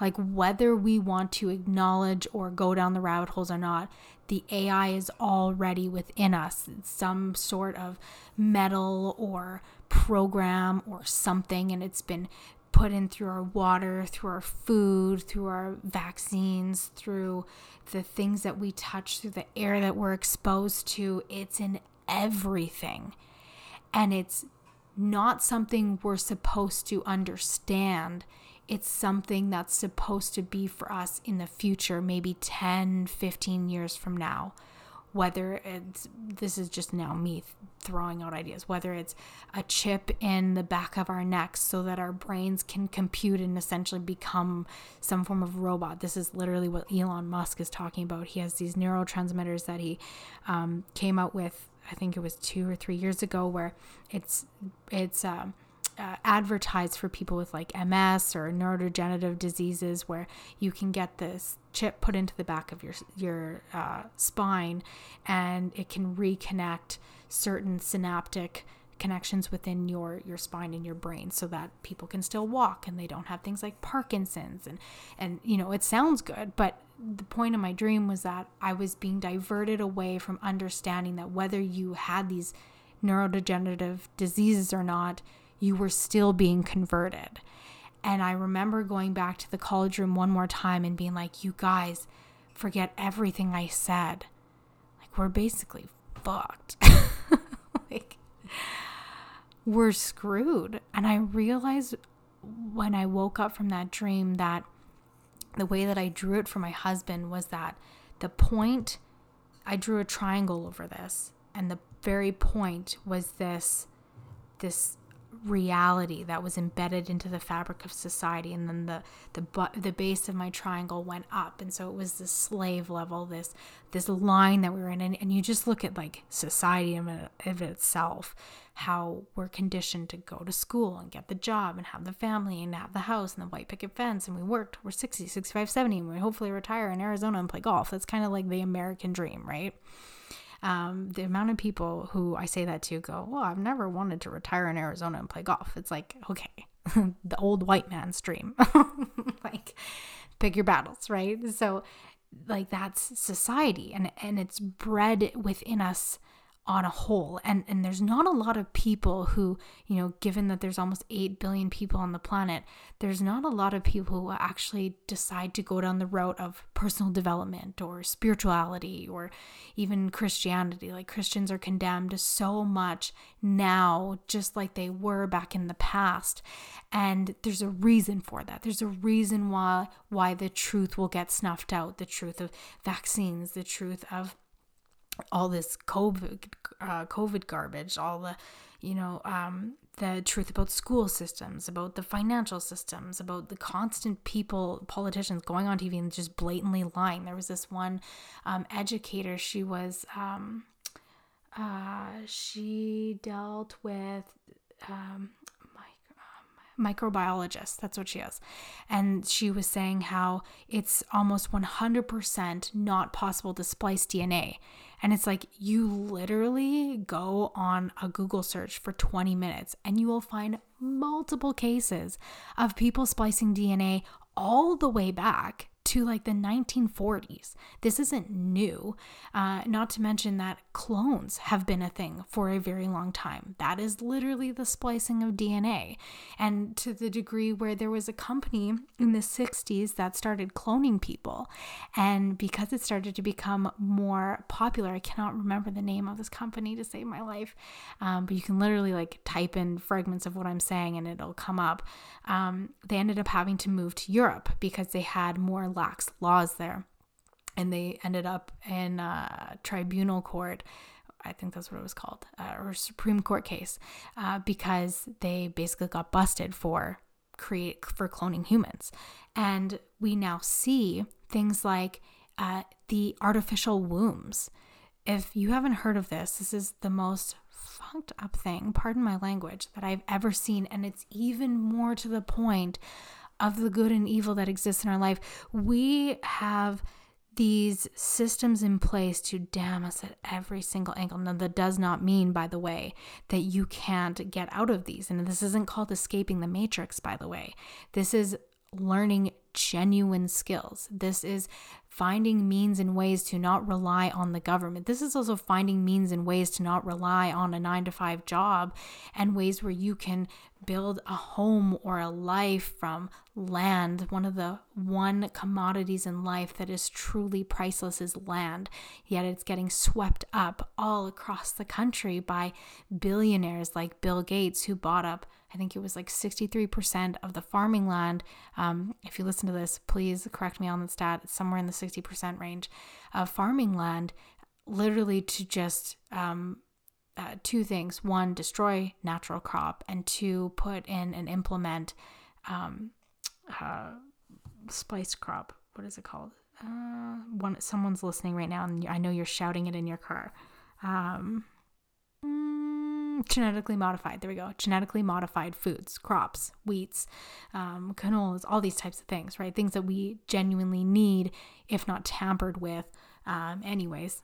Speaker 1: Like whether we want to acknowledge or go down the rabbit holes or not, the AI is already within us. It's some sort of metal or program or something and it's been put in through our water, through our food, through our vaccines, through the things that we touch, through the air that we're exposed to. It's in everything. And it's not something we're supposed to understand. It's something that's supposed to be for us in the future, maybe 10, 15 years from now. Whether it's, this is just now me throwing out ideas, whether it's a chip in the back of our necks so that our brains can compute and essentially become some form of robot. This is literally what Elon Musk is talking about. He has these neurotransmitters that he um, came out with I think it was two or three years ago, where it's it's uh, uh, advertised for people with like MS or neurodegenerative diseases, where you can get this chip put into the back of your your uh, spine, and it can reconnect certain synaptic connections within your your spine and your brain so that people can still walk and they don't have things like parkinson's and and you know it sounds good but the point of my dream was that I was being diverted away from understanding that whether you had these neurodegenerative diseases or not, you were still being converted. And I remember going back to the college room one more time and being like, you guys, forget everything I said. Like, we're basically fucked. like, we're screwed. And I realized when I woke up from that dream that the way that I drew it for my husband was that the point, I drew a triangle over this, and the very point was this, this reality that was embedded into the fabric of society and then the the the base of my triangle went up and so it was this slave level this this line that we were in and, and you just look at like society of, of itself how we're conditioned to go to school and get the job and have the family and have the house and the white picket fence and we worked we're 60 65 70 and we hopefully retire in arizona and play golf. That's kind of like the american dream right um, the amount of people who I say that to go, well, I've never wanted to retire in Arizona and play golf. It's like, okay, the old white man's dream. like, pick your battles, right? So, like, that's society, and and it's bred within us on a whole. And and there's not a lot of people who you know given that there's almost 8 billion people on the planet there's not a lot of people who actually decide to go down the route of personal development or spirituality or even christianity. Like christians are condemned so much now just like they were back in the past. And there's a reason for that. There's a reason why why the truth will get snuffed out. The truth of vaccines the truth of all this COVID, uh, COVID garbage, all the, you know, um, the truth about school systems, about the financial systems, about the constant people, politicians going on TV and just blatantly lying. There was this one um, educator, she was, um, uh, she dealt with, um, microbiologist. That's what she is. And she was saying how it's almost 100% not possible to splice DNA. And it's like you literally go on a Google search for 20 minutes and you will find multiple cases of people splicing DNA all the way back to like the 1940s. This isn't new. Uh, not to mention that clones have been a thing for a very long time. That is literally the splicing of DNA. And to the degree where there was a company in the 60s that started cloning people. And because it started to become more popular, I cannot remember the name of this company to save my life, um, but you can literally like type in fragments of what I'm saying and it'll come up. Um, they ended up having to move to Europe because they had more lax laws there. And they ended up in a tribunal court. I think that's what it was called, uh, or Supreme Court case, uh, because they basically got busted for create for cloning humans, and we now see things like uh, the artificial wombs. If you haven't heard of this, this is the most fucked up thing, pardon my language, that I've ever seen, and it's even more to the point of the good and evil that exists in our life. We have these systems in place to damn us at every single angle. Now, that does not mean, by the way, that you can't get out of these. And this isn't called escaping the matrix, by the way. This is learning genuine skills. This is finding means and ways to not rely on the government. This is also finding means and ways to not rely on a nine to five job and ways where you can build a home or a life from land. One of the one commodities in life that is truly priceless is land, yet it's getting swept up all across the country by billionaires like Bill Gates, who bought up I think it was like 63% of the farming land. Um, if you listen to this, please correct me on the stat. It's somewhere in the 60% range of farming land, literally to just um, uh, two things one, destroy natural crop, and two, put in and implement um, uh, spiced crop. What is it called? Uh, one, someone's listening right now, and I know you're shouting it in your car. Um, genetically modified. There we go. Genetically modified foods, crops, wheats, um, canolas, all these types of things, right? Things that we genuinely need, if not tampered with, um, anyways.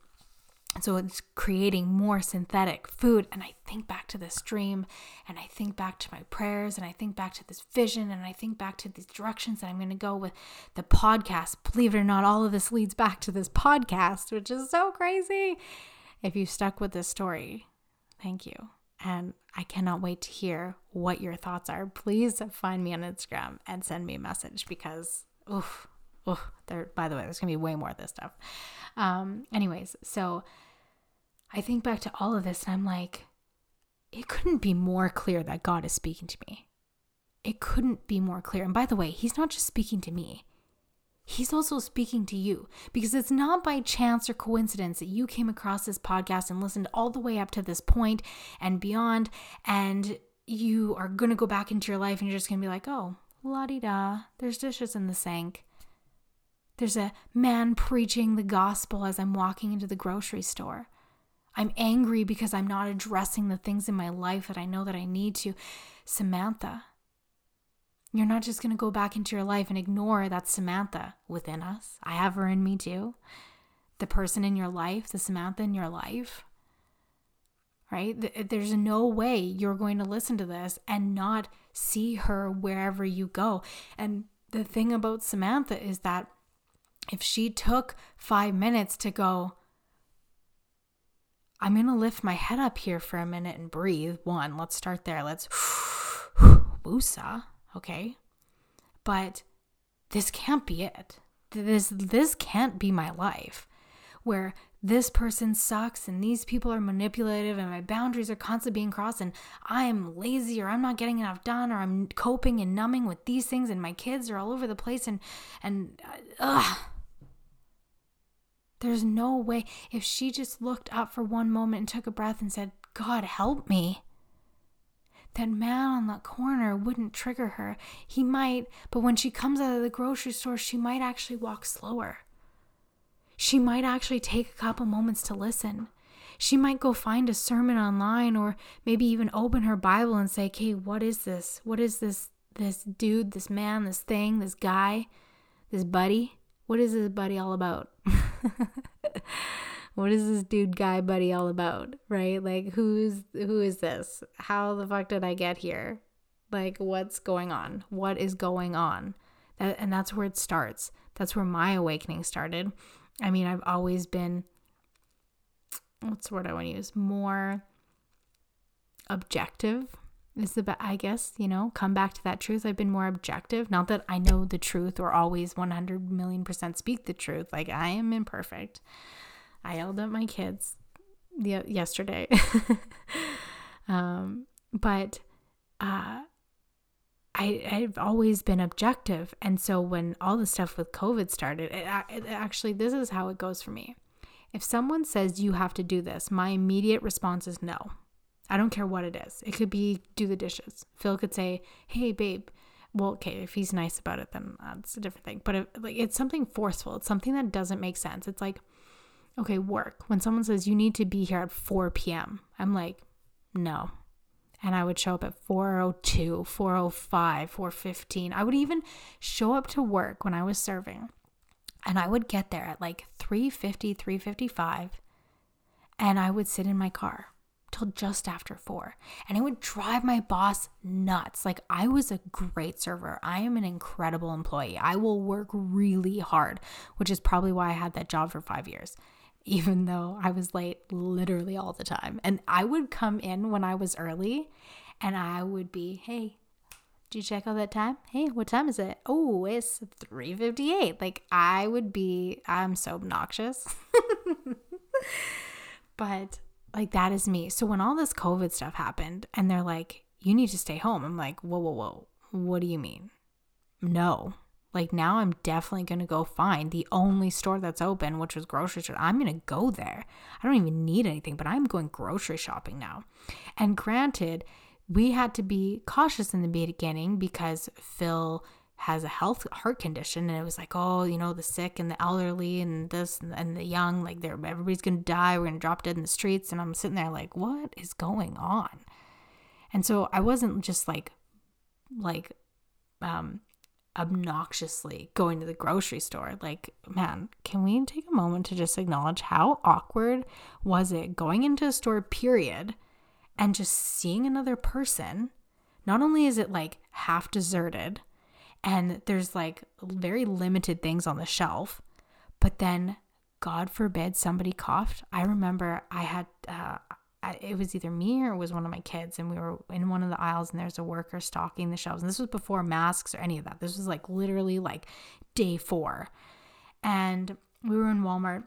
Speaker 1: So it's creating more synthetic food. And I think back to this dream, and I think back to my prayers, and I think back to this vision, and I think back to these directions that I'm going to go with the podcast. Believe it or not, all of this leads back to this podcast, which is so crazy. If you stuck with this story, thank you. And I cannot wait to hear what your thoughts are. Please find me on Instagram and send me a message because, oof, oof, there, by the way, there's gonna be way more of this stuff. Um, anyways, so I think back to all of this and I'm like, it couldn't be more clear that God is speaking to me. It couldn't be more clear. And by the way, He's not just speaking to me, He's also speaking to you because it's not by chance or coincidence that you came across this podcast and listened all the way up to this point and beyond. And you are going to go back into your life and you're just going to be like, oh, la di da, there's dishes in the sink. There's a man preaching the gospel as I'm walking into the grocery store. I'm angry because I'm not addressing the things in my life that I know that I need to. Samantha, you're not just going to go back into your life and ignore that Samantha within us. I have her in me too. The person in your life, the Samantha in your life. Right? There's no way you're going to listen to this and not see her wherever you go. And the thing about Samantha is that if she took five minutes to go, I'm going to lift my head up here for a minute and breathe. One, let's start there. Let's woosah, okay? But this can't be it. This this can't be my life where this person sucks and these people are manipulative and my boundaries are constantly being crossed and I'm lazy or I'm not getting enough done or I'm coping and numbing with these things and my kids are all over the place and and uh, ugh there's no way. If she just looked up for one moment and took a breath and said, God, help me, that man on the corner wouldn't trigger her. He might, but when she comes out of the grocery store, she might actually walk slower. She might actually take a couple moments to listen. She might go find a sermon online or maybe even open her Bible and say, "Okay, what is this? What is this this dude, this man, this thing, this guy, this buddy? What is this buddy all about?" what is this dude guy buddy all about right like who's who is this how the fuck did i get here like what's going on what is going on that, and that's where it starts that's where my awakening started i mean i've always been what's the word i want to use more objective is the I guess, you know, come back to that truth. I've been more objective. Not that I know the truth or always 100 million percent speak the truth. Like I am imperfect. I yelled at my kids yesterday. um, but uh, I, I've always been objective. And so when all the stuff with COVID started, it, it actually, this is how it goes for me. If someone says you have to do this, my immediate response is no. I don't care what it is. It could be do the dishes. Phil could say, "Hey, babe." Well, okay, if he's nice about it, then that's a different thing. But if, like it's something forceful, it's something that doesn't make sense. It's like, okay, work. When someone says you need to be here at 4 p.m., I'm like, no. And I would show up at 402, 405, 415. I would even show up to work when I was serving. And I would get there at like 350, 355. And I would sit in my car till just after four. And it would drive my boss nuts. Like, I was a great server. I am an incredible employee. I will work really hard, which is probably why I had that job for five years, even though I was late literally all the time. And I would come in when I was early and I would be, hey, do you check out that time? Hey, what time is it? Oh, it's 3:58. Like I would be I'm so obnoxious. but like that is me. So when all this COVID stuff happened and they're like, you need to stay home, I'm like, whoa, whoa, whoa. What do you mean? No. Like now I'm definitely going to go find the only store that's open, which was grocery store. I'm going to go there. I don't even need anything, but I'm going grocery shopping now. And granted, we had to be cautious in the beginning because Phil has a health heart condition and it was like oh you know the sick and the elderly and this and the young like they're everybody's gonna die we're gonna drop dead in the streets and i'm sitting there like what is going on and so i wasn't just like like um obnoxiously going to the grocery store like man can we take a moment to just acknowledge how awkward was it going into a store period and just seeing another person not only is it like half deserted and there's like very limited things on the shelf. But then, God forbid, somebody coughed. I remember I had, uh, it was either me or it was one of my kids and we were in one of the aisles and there's a worker stocking the shelves. And this was before masks or any of that. This was like literally like day four. And we were in walmart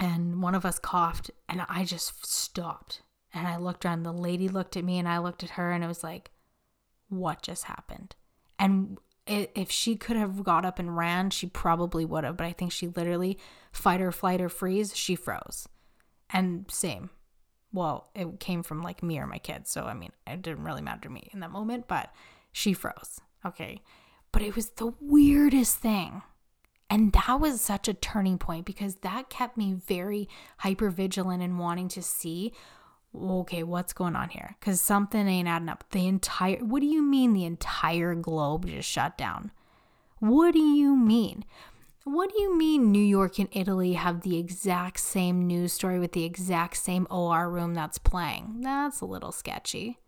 Speaker 1: and one of us coughed and i just stopped. And i looked around. The lady looked at me and i looked at her and it was like what just happened? And if she could have got up and ran she probably would have but i think she literally fight or flight or freeze she froze. And same well, it came from like me or my kids. So, I mean, it didn't really matter to me in that moment, but she froze. Okay. But it was the weirdest thing. And that was such a turning point because that kept me very hyper vigilant and wanting to see, okay, what's going on here? Because something ain't adding up. The entire, what do you mean the entire globe just shut down? What do you mean? What do you mean New York and Italy have the exact same news story with the exact same OR room that's playing? That's a little sketchy.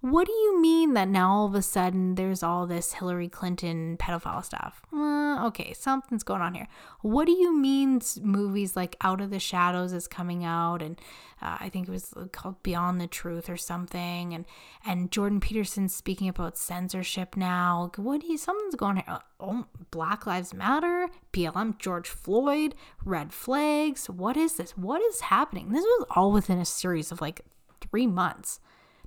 Speaker 1: What do you mean that now all of a sudden there's all this Hillary Clinton pedophile stuff? Uh, okay, something's going on here. What do you mean movies like Out of the Shadows is coming out and uh, I think it was called Beyond the Truth or something and and Jordan Peterson speaking about censorship now. What do you something's going on? Oh, Black Lives Matter, BLM, George Floyd, red flags. What is this? What is happening? This was all within a series of like 3 months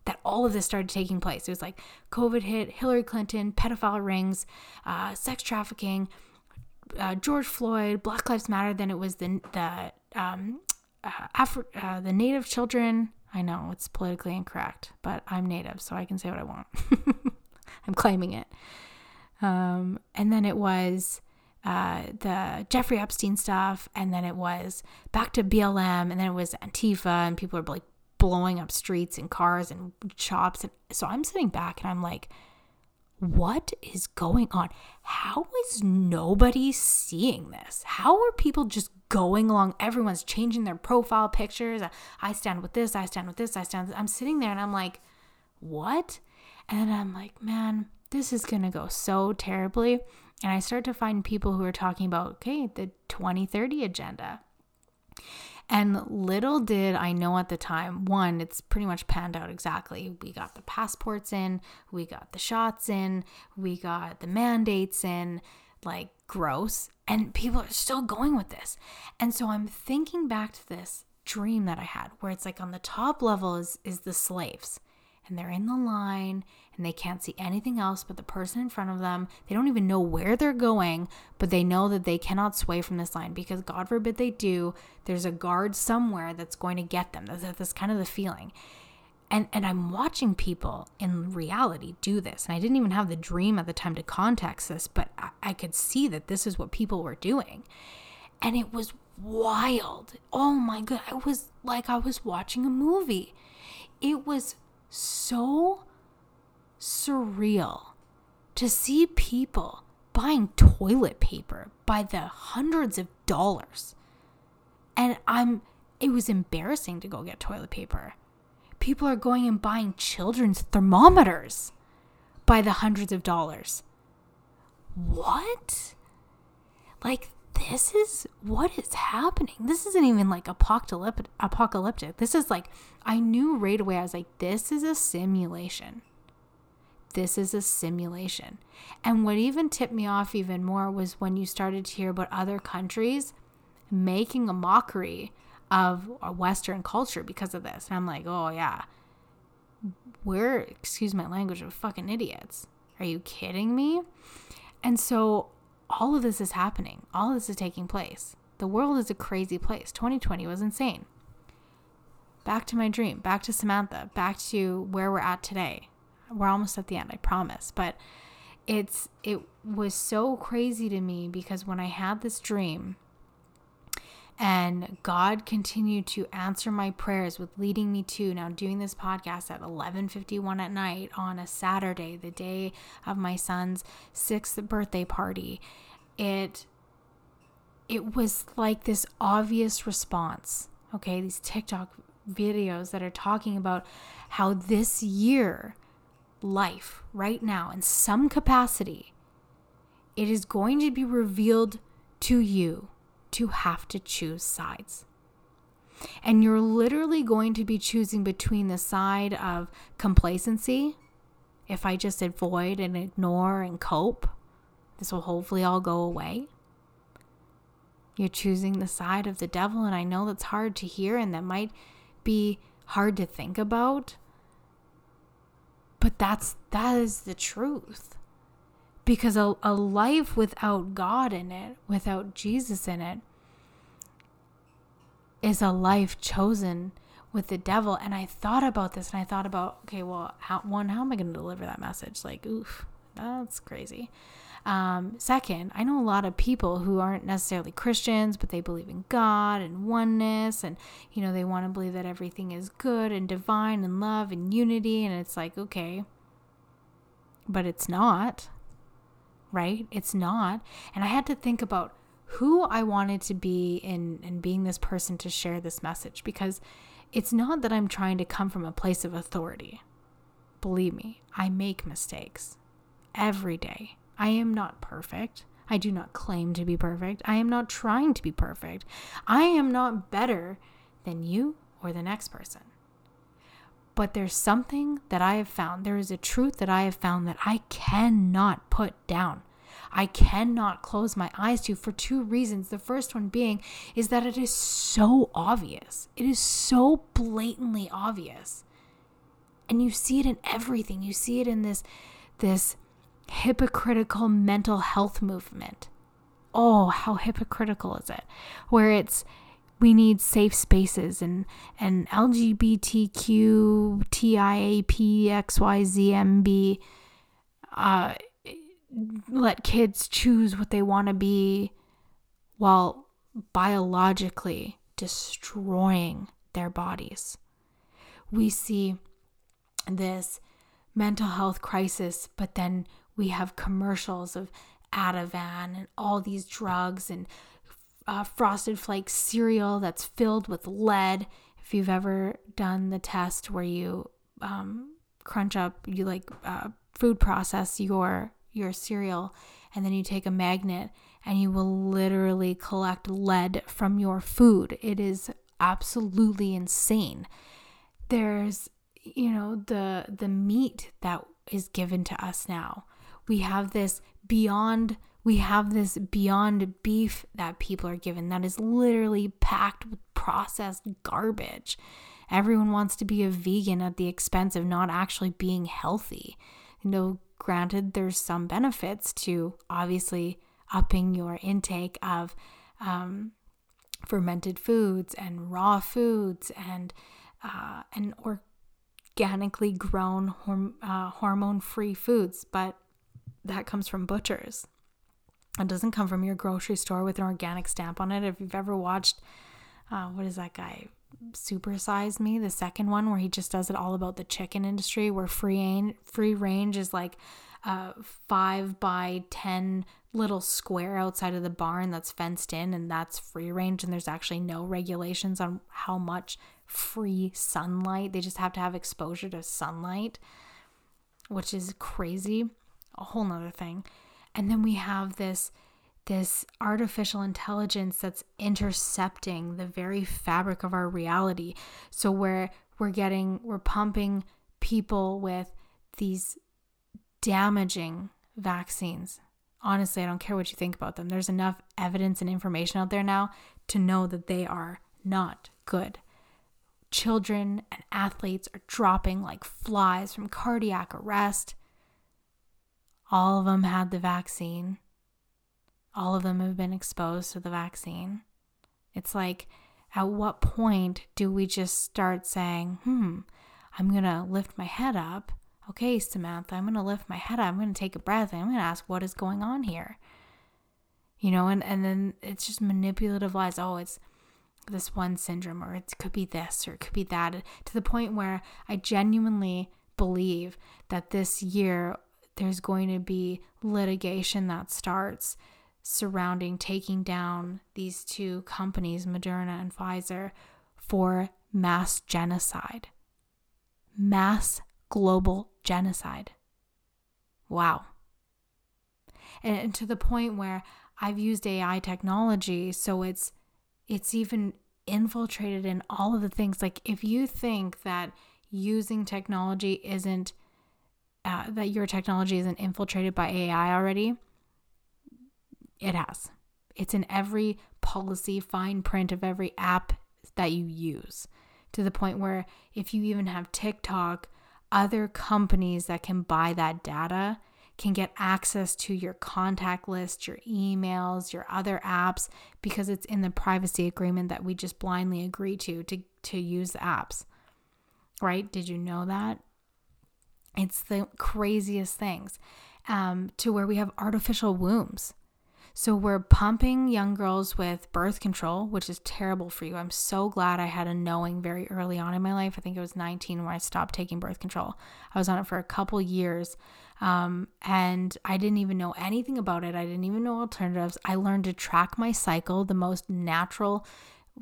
Speaker 1: that all of this started taking place. It was like COVID hit, Hillary Clinton, pedophile rings, uh, sex trafficking, uh, George Floyd, Black Lives Matter. Then it was the the um, uh, Afri- uh, the Native children. I know it's politically incorrect, but I'm Native, so I can say what I want. I'm claiming it. Um, and then it was uh, the Jeffrey Epstein stuff, and then it was back to BLM, and then it was Antifa, and people are like blowing up streets and cars and shops. And so I'm sitting back and I'm like, what is going on? How is nobody seeing this? How are people just going along? Everyone's changing their profile pictures. I stand with this, I stand with this, I stand. With I'm sitting there and I'm like, what? And I'm like, man, this is going to go so terribly. And I start to find people who are talking about, okay, the 2030 agenda. And little did I know at the time, one, it's pretty much panned out exactly. We got the passports in, we got the shots in, we got the mandates in, like gross. And people are still going with this. And so I'm thinking back to this dream that I had where it's like on the top level is is the slaves and they're in the line and they can't see anything else but the person in front of them. They don't even know where they're going, but they know that they cannot sway from this line because God forbid they do, there's a guard somewhere that's going to get them. That's, that's kind of the feeling. And and I'm watching people in reality do this. And I didn't even have the dream at the time to context this, but I, I could see that this is what people were doing. And it was wild. Oh my god, I was like I was watching a movie. It was so surreal to see people buying toilet paper by the hundreds of dollars. And I'm it was embarrassing to go get toilet paper. People are going and buying children's thermometers by the hundreds of dollars. What? Like this is what is happening. This isn't even like apocalyptic. Apocalyptic. This is like I knew right away. I was like, this is a simulation. This is a simulation. And what even tipped me off even more was when you started to hear about other countries making a mockery of a Western culture because of this. And I'm like, oh yeah, we're excuse my language, of fucking idiots. Are you kidding me? And so all of this is happening. All of this is taking place. The world is a crazy place. 2020 was insane. Back to my dream, back to Samantha, back to where we're at today. We're almost at the end, I promise. But it's it was so crazy to me because when I had this dream and God continued to answer my prayers with leading me to now doing this podcast at 11:51 at night on a Saturday, the day of my son's 6th birthday party. It it was like this obvious response. Okay, these TikTok videos that are talking about how this year life right now in some capacity it is going to be revealed to you to have to choose sides. And you're literally going to be choosing between the side of complacency, if I just avoid and ignore and cope, this will hopefully all go away. You're choosing the side of the devil, and I know that's hard to hear and that might be hard to think about. But that's that is the truth. Because a, a life without God in it, without Jesus in it, is a life chosen with the devil. And I thought about this and I thought about, okay, well, how, one, how am I going to deliver that message? Like, oof, that's crazy. Um, second, I know a lot of people who aren't necessarily Christians, but they believe in God and oneness, and you know, they want to believe that everything is good and divine and love and unity. And it's like, okay, but it's not, right? It's not. And I had to think about who I wanted to be in, in being this person to share this message because it's not that I'm trying to come from a place of authority. Believe me, I make mistakes every day. I am not perfect. I do not claim to be perfect. I am not trying to be perfect. I am not better than you or the next person. But there's something that I have found. There is a truth that I have found that I cannot put down. I cannot close my eyes to for two reasons. The first one being is that it is so obvious. It is so blatantly obvious. And you see it in everything. You see it in this this hypocritical mental health movement. Oh, how hypocritical is it? Where it's we need safe spaces and and LGBTQ TIAPXYZMB uh let kids choose what they want to be while biologically destroying their bodies. We see this mental health crisis, but then we have commercials of Ativan and all these drugs and uh, Frosted Flakes cereal that's filled with lead. If you've ever done the test where you um, crunch up, you like uh, food process your your cereal and then you take a magnet and you will literally collect lead from your food. It is absolutely insane. There's you know the the meat that is given to us now. We have this beyond we have this beyond beef that people are given that is literally packed with processed garbage. Everyone wants to be a vegan at the expense of not actually being healthy. You know, Granted, there's some benefits to obviously upping your intake of um, fermented foods and raw foods and uh, and organically grown horm- uh, hormone-free foods, but that comes from butchers. It doesn't come from your grocery store with an organic stamp on it. If you've ever watched, uh, what is that guy? Supersize Me, the second one where he just does it all about the chicken industry, where free free range is like a five by ten little square outside of the barn that's fenced in, and that's free range, and there's actually no regulations on how much free sunlight. They just have to have exposure to sunlight, which is crazy. A whole nother thing. And then we have this this artificial intelligence that's intercepting the very fabric of our reality. So we're we're getting we're pumping people with these damaging vaccines. Honestly, I don't care what you think about them. There's enough evidence and information out there now to know that they are not good. Children and athletes are dropping like flies from cardiac arrest. All of them had the vaccine all of them have been exposed to the vaccine. It's like, at what point do we just start saying, hmm, I'm going to lift my head up? Okay, Samantha, I'm going to lift my head up. I'm going to take a breath and I'm going to ask, what is going on here? You know, and, and then it's just manipulative lies. Oh, it's this one syndrome, or it could be this, or it could be that, to the point where I genuinely believe that this year there's going to be litigation that starts surrounding taking down these two companies, Moderna and Pfizer, for mass genocide. Mass global genocide. Wow. And, and, to the point where I've used AI technology so it's it's even infiltrated in all of the things. Like, if you think that using technology isn't, uh, that your technology isn't infiltrated by AI already, it has. It's in every policy, fine print of every app that you use to the point where if you even have TikTok, other companies that can buy that data can get access to your contact list, your emails, your other apps because it's in the privacy agreement that we just blindly agree to to to use apps. Right? Did you know that? It's the craziest things. Um, to where we have artificial wombs. So we're pumping young girls with birth control, which is terrible for you. I'm so glad I had a knowing very early on in my life. I think it was 19 when I stopped taking birth control. I was on it for a couple years. Um, and I didn't even know anything about it. I didn't even know alternatives. I learned to track my cycle, the most natural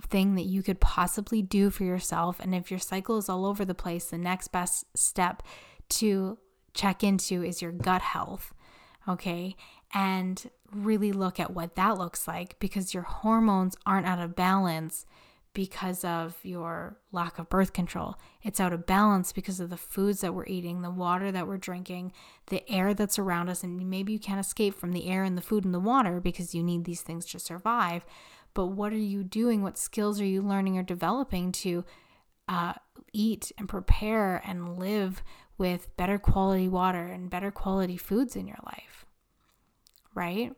Speaker 1: thing that you could possibly do for yourself. And if your cycle is all over the place, the next best step to check into is your gut health. Okay and really look at what that looks like because your hormones aren't out of balance because of your lack of birth control. It's out of balance because of the foods that we're eating, the water that we're drinking, the air that's around us. And maybe you can't escape from the air and the food and the water because you need these things to survive. But what are you doing? What skills are you learning or developing to uh, eat and prepare and live with better quality water and better quality foods in your life? right?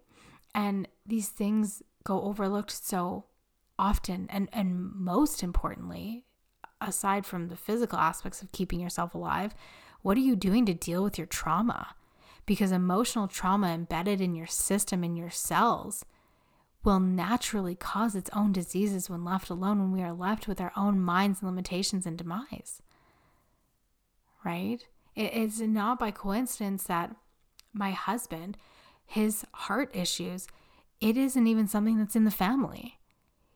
Speaker 1: And these things go overlooked so often and and most importantly, aside from the physical aspects of keeping yourself alive, what are you doing to deal with your trauma? Because emotional trauma embedded in your system in your cells will naturally cause its own diseases when left alone when we are left with our own minds and limitations and demise. Right? It's not by coincidence that my husband his heart issues, it isn't even something that's in the family.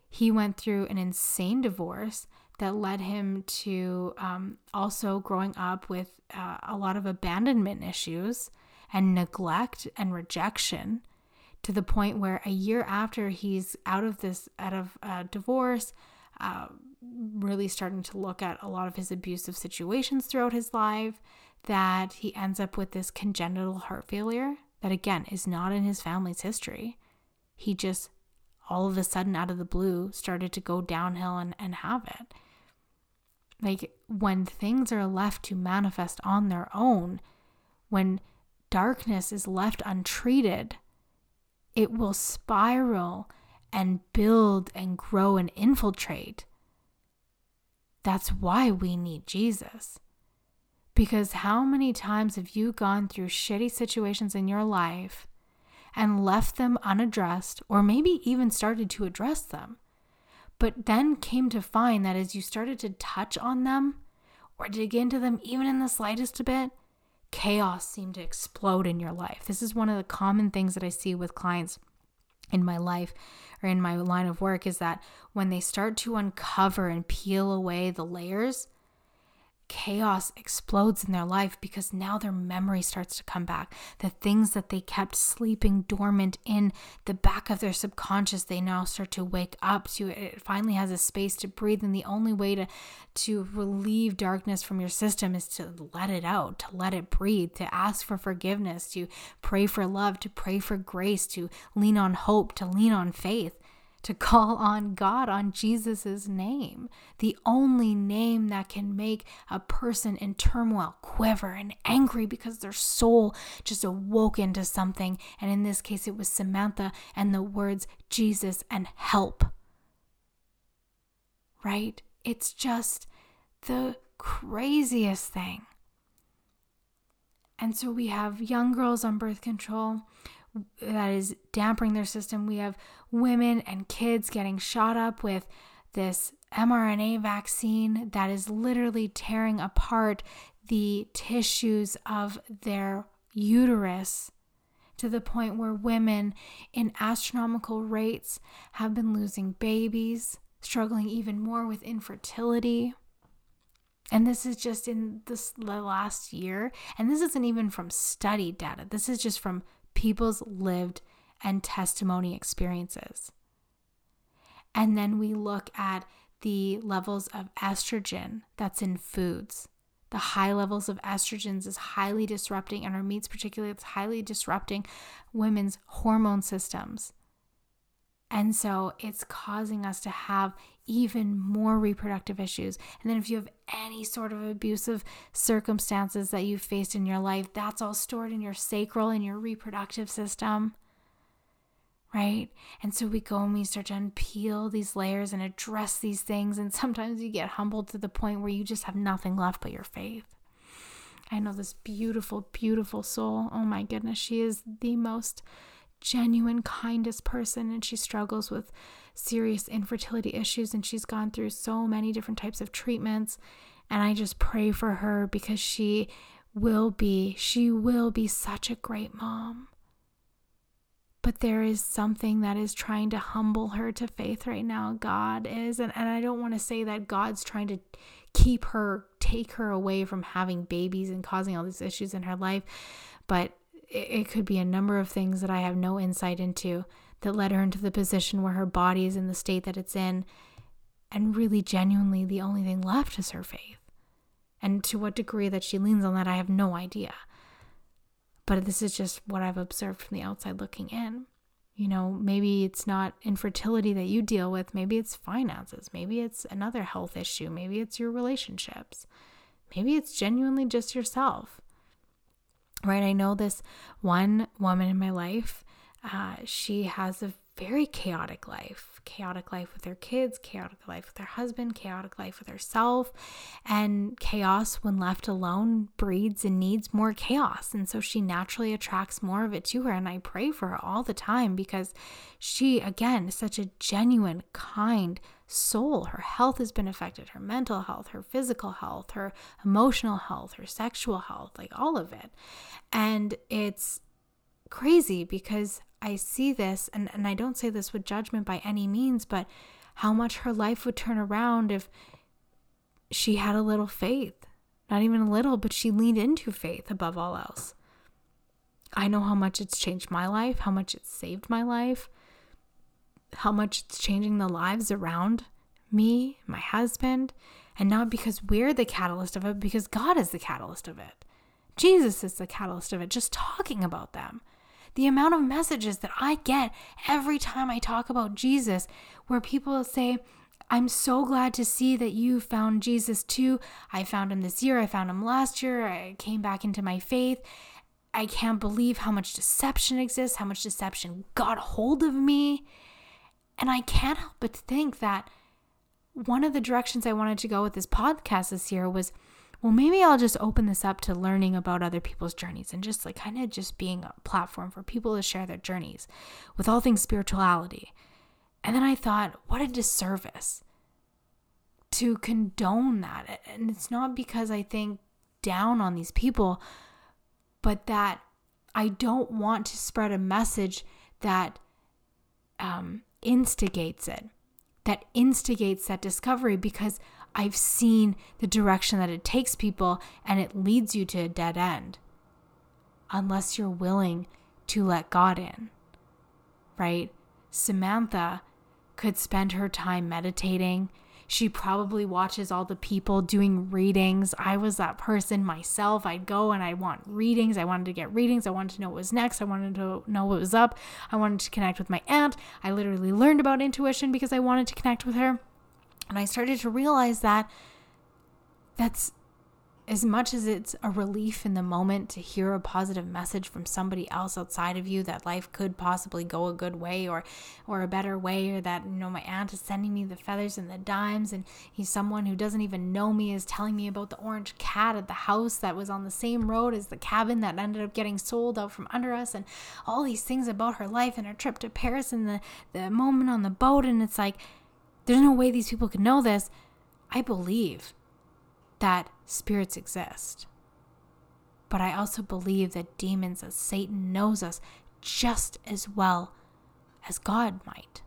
Speaker 1: He went through an insane divorce that led him to um, also growing up with uh, a lot of abandonment issues and neglect and rejection to the point where a year after he's out of this out of uh, divorce uh, really starting to look at a lot of his abusive situations throughout his life that he ends up with this congenital heart failure that again is not in his family's history. He just all of a sudden out of the blue started to go downhill and, and have it. Like when things are left to manifest on their own, when darkness is left untreated, it will spiral and build and grow and infiltrate. That's why we need Jesus. Because how many times have you gone through shitty situations in your life and left them unaddressed, or maybe even started to address them, but then came to find that as you started to touch on them or dig into them even in the slightest bit, chaos seemed to explode in your life. This is one of the common things that I see with clients in my life or in my line of work is that when they start to uncover and peel away the layers, chaos explodes in their life because now their memory starts to come back. The things that they kept sleeping dormant in the back of their subconscious, they now start to wake up to it. Finally has a space to breathe. And the only way to, to relieve darkness from your system is to let it out, to let it breathe, to ask for forgiveness, to pray for love, to pray for grace, to lean on hope, to lean on faith to call on God, on Jesus' name, the only name that can make a person in turmoil quiver and angry because their soul just awoke into something. And in this case, it was Samantha and the words Jesus and help. Right? It's just the craziest thing. And so we have young girls on birth control that is dampering their system. We have women and kids getting shot up with this mRNA vaccine that is literally tearing apart the tissues of their uterus to the point where women in astronomical rates have been losing babies, struggling even more with infertility. And this is just in this the last year, and this isn't even from study data. This is just from people's lived and testimony experiences. And then we look at the levels of estrogen that's in foods. The high levels of estrogens is highly disrupting, and our meats, particularly, it's highly disrupting women's hormone systems. And so it's causing us to have even more reproductive issues. And then if you have any sort of abusive circumstances that you've faced in your life, that's all stored in your sacral and your reproductive system. Right? And so we go and we start to unpeel these layers and address these things. And sometimes you get humbled to the point where you just have nothing left but your faith. I know this beautiful, beautiful soul. Oh my goodness, she is the most genuine, kindest person, and she struggles with serious infertility issues. And she's gone through so many different types of treatments. And I just pray for her because she will be, she will be such a great mom. But there is something that is trying to humble her to faith right now. God is. And, and I don't want to say that God's trying to keep her, take her away from having babies and causing all these issues in her life. But it could be a number of things that I have no insight into that led her into the position where her body is in the state that it's in. And really, genuinely, the only thing left is her faith. And to what degree that she leans on that, I have no idea. But this is just what I've observed from the outside looking in. You know, maybe it's not infertility that you deal with, maybe it's finances, maybe it's another health issue, maybe it's your relationships, maybe it's genuinely just yourself right? I know this one woman in my life, uh, she has a very chaotic life chaotic life with her kids, chaotic life with her husband, chaotic life with herself. And chaos, when left alone, breeds and needs more chaos. And so she naturally attracts more of it to her. And I pray for her all the time because she, again, is such a genuine, kind, soul. Her health has been affected, her mental health, her physical health, her emotional health, her sexual health, like all of it. And it's crazy because I see this, and, and I don't say this with judgment by any means, but how much her life would turn around if she had a little faith. Not even a little, but she leaned into faith above all else. I know how much it's changed my life, how much it's saved my life, how much it's changing the lives around me, my husband, and not because we're the catalyst of it, because God is the catalyst of it. Jesus is the catalyst of it, just talking about them the amount of messages that I get every time I talk about Jesus, where people say, I'm so glad to see that you found Jesus too. I found him this year. I found him last year. I came back into my faith. I can't believe how much deception exists, how much deception got hold of me. And I can't help but think that one of the directions I wanted to go with this podcast this year was well, maybe I'll just open this up to learning about other people's journeys and just like kind of just being a platform for people to share their journeys with all things spirituality. And then I thought, what a disservice to condone that. And it's not because I think down on these people, but that I don't want to spread a message that um, instigates it, that instigates that discovery because I've seen the direction that it takes people and it leads you to a dead end unless you're willing to let God in, right? Samantha could spend her time meditating. She probably watches all the people doing readings. I was that person myself. I'd go and I want readings. I wanted to get readings. I wanted to know what was next. I wanted to know what was up. I wanted to connect with my aunt. I literally learned about intuition because I wanted to connect with her. And I started to realize that that's as much as it's a relief in the moment to hear a positive message from somebody else outside of you that life could possibly go a good way or or a better way or that you know my aunt is sending me the feathers and the dimes and he's someone who doesn't even know me is telling me about the orange cat at the house that was on the same road as the cabin that ended up getting sold out from under us and all these things about her life and her trip to Paris and the the moment on the boat and it's like there's no way these people could know this. I believe that spirits exist. But I also believe that demons, that Satan knows us just as well as God might.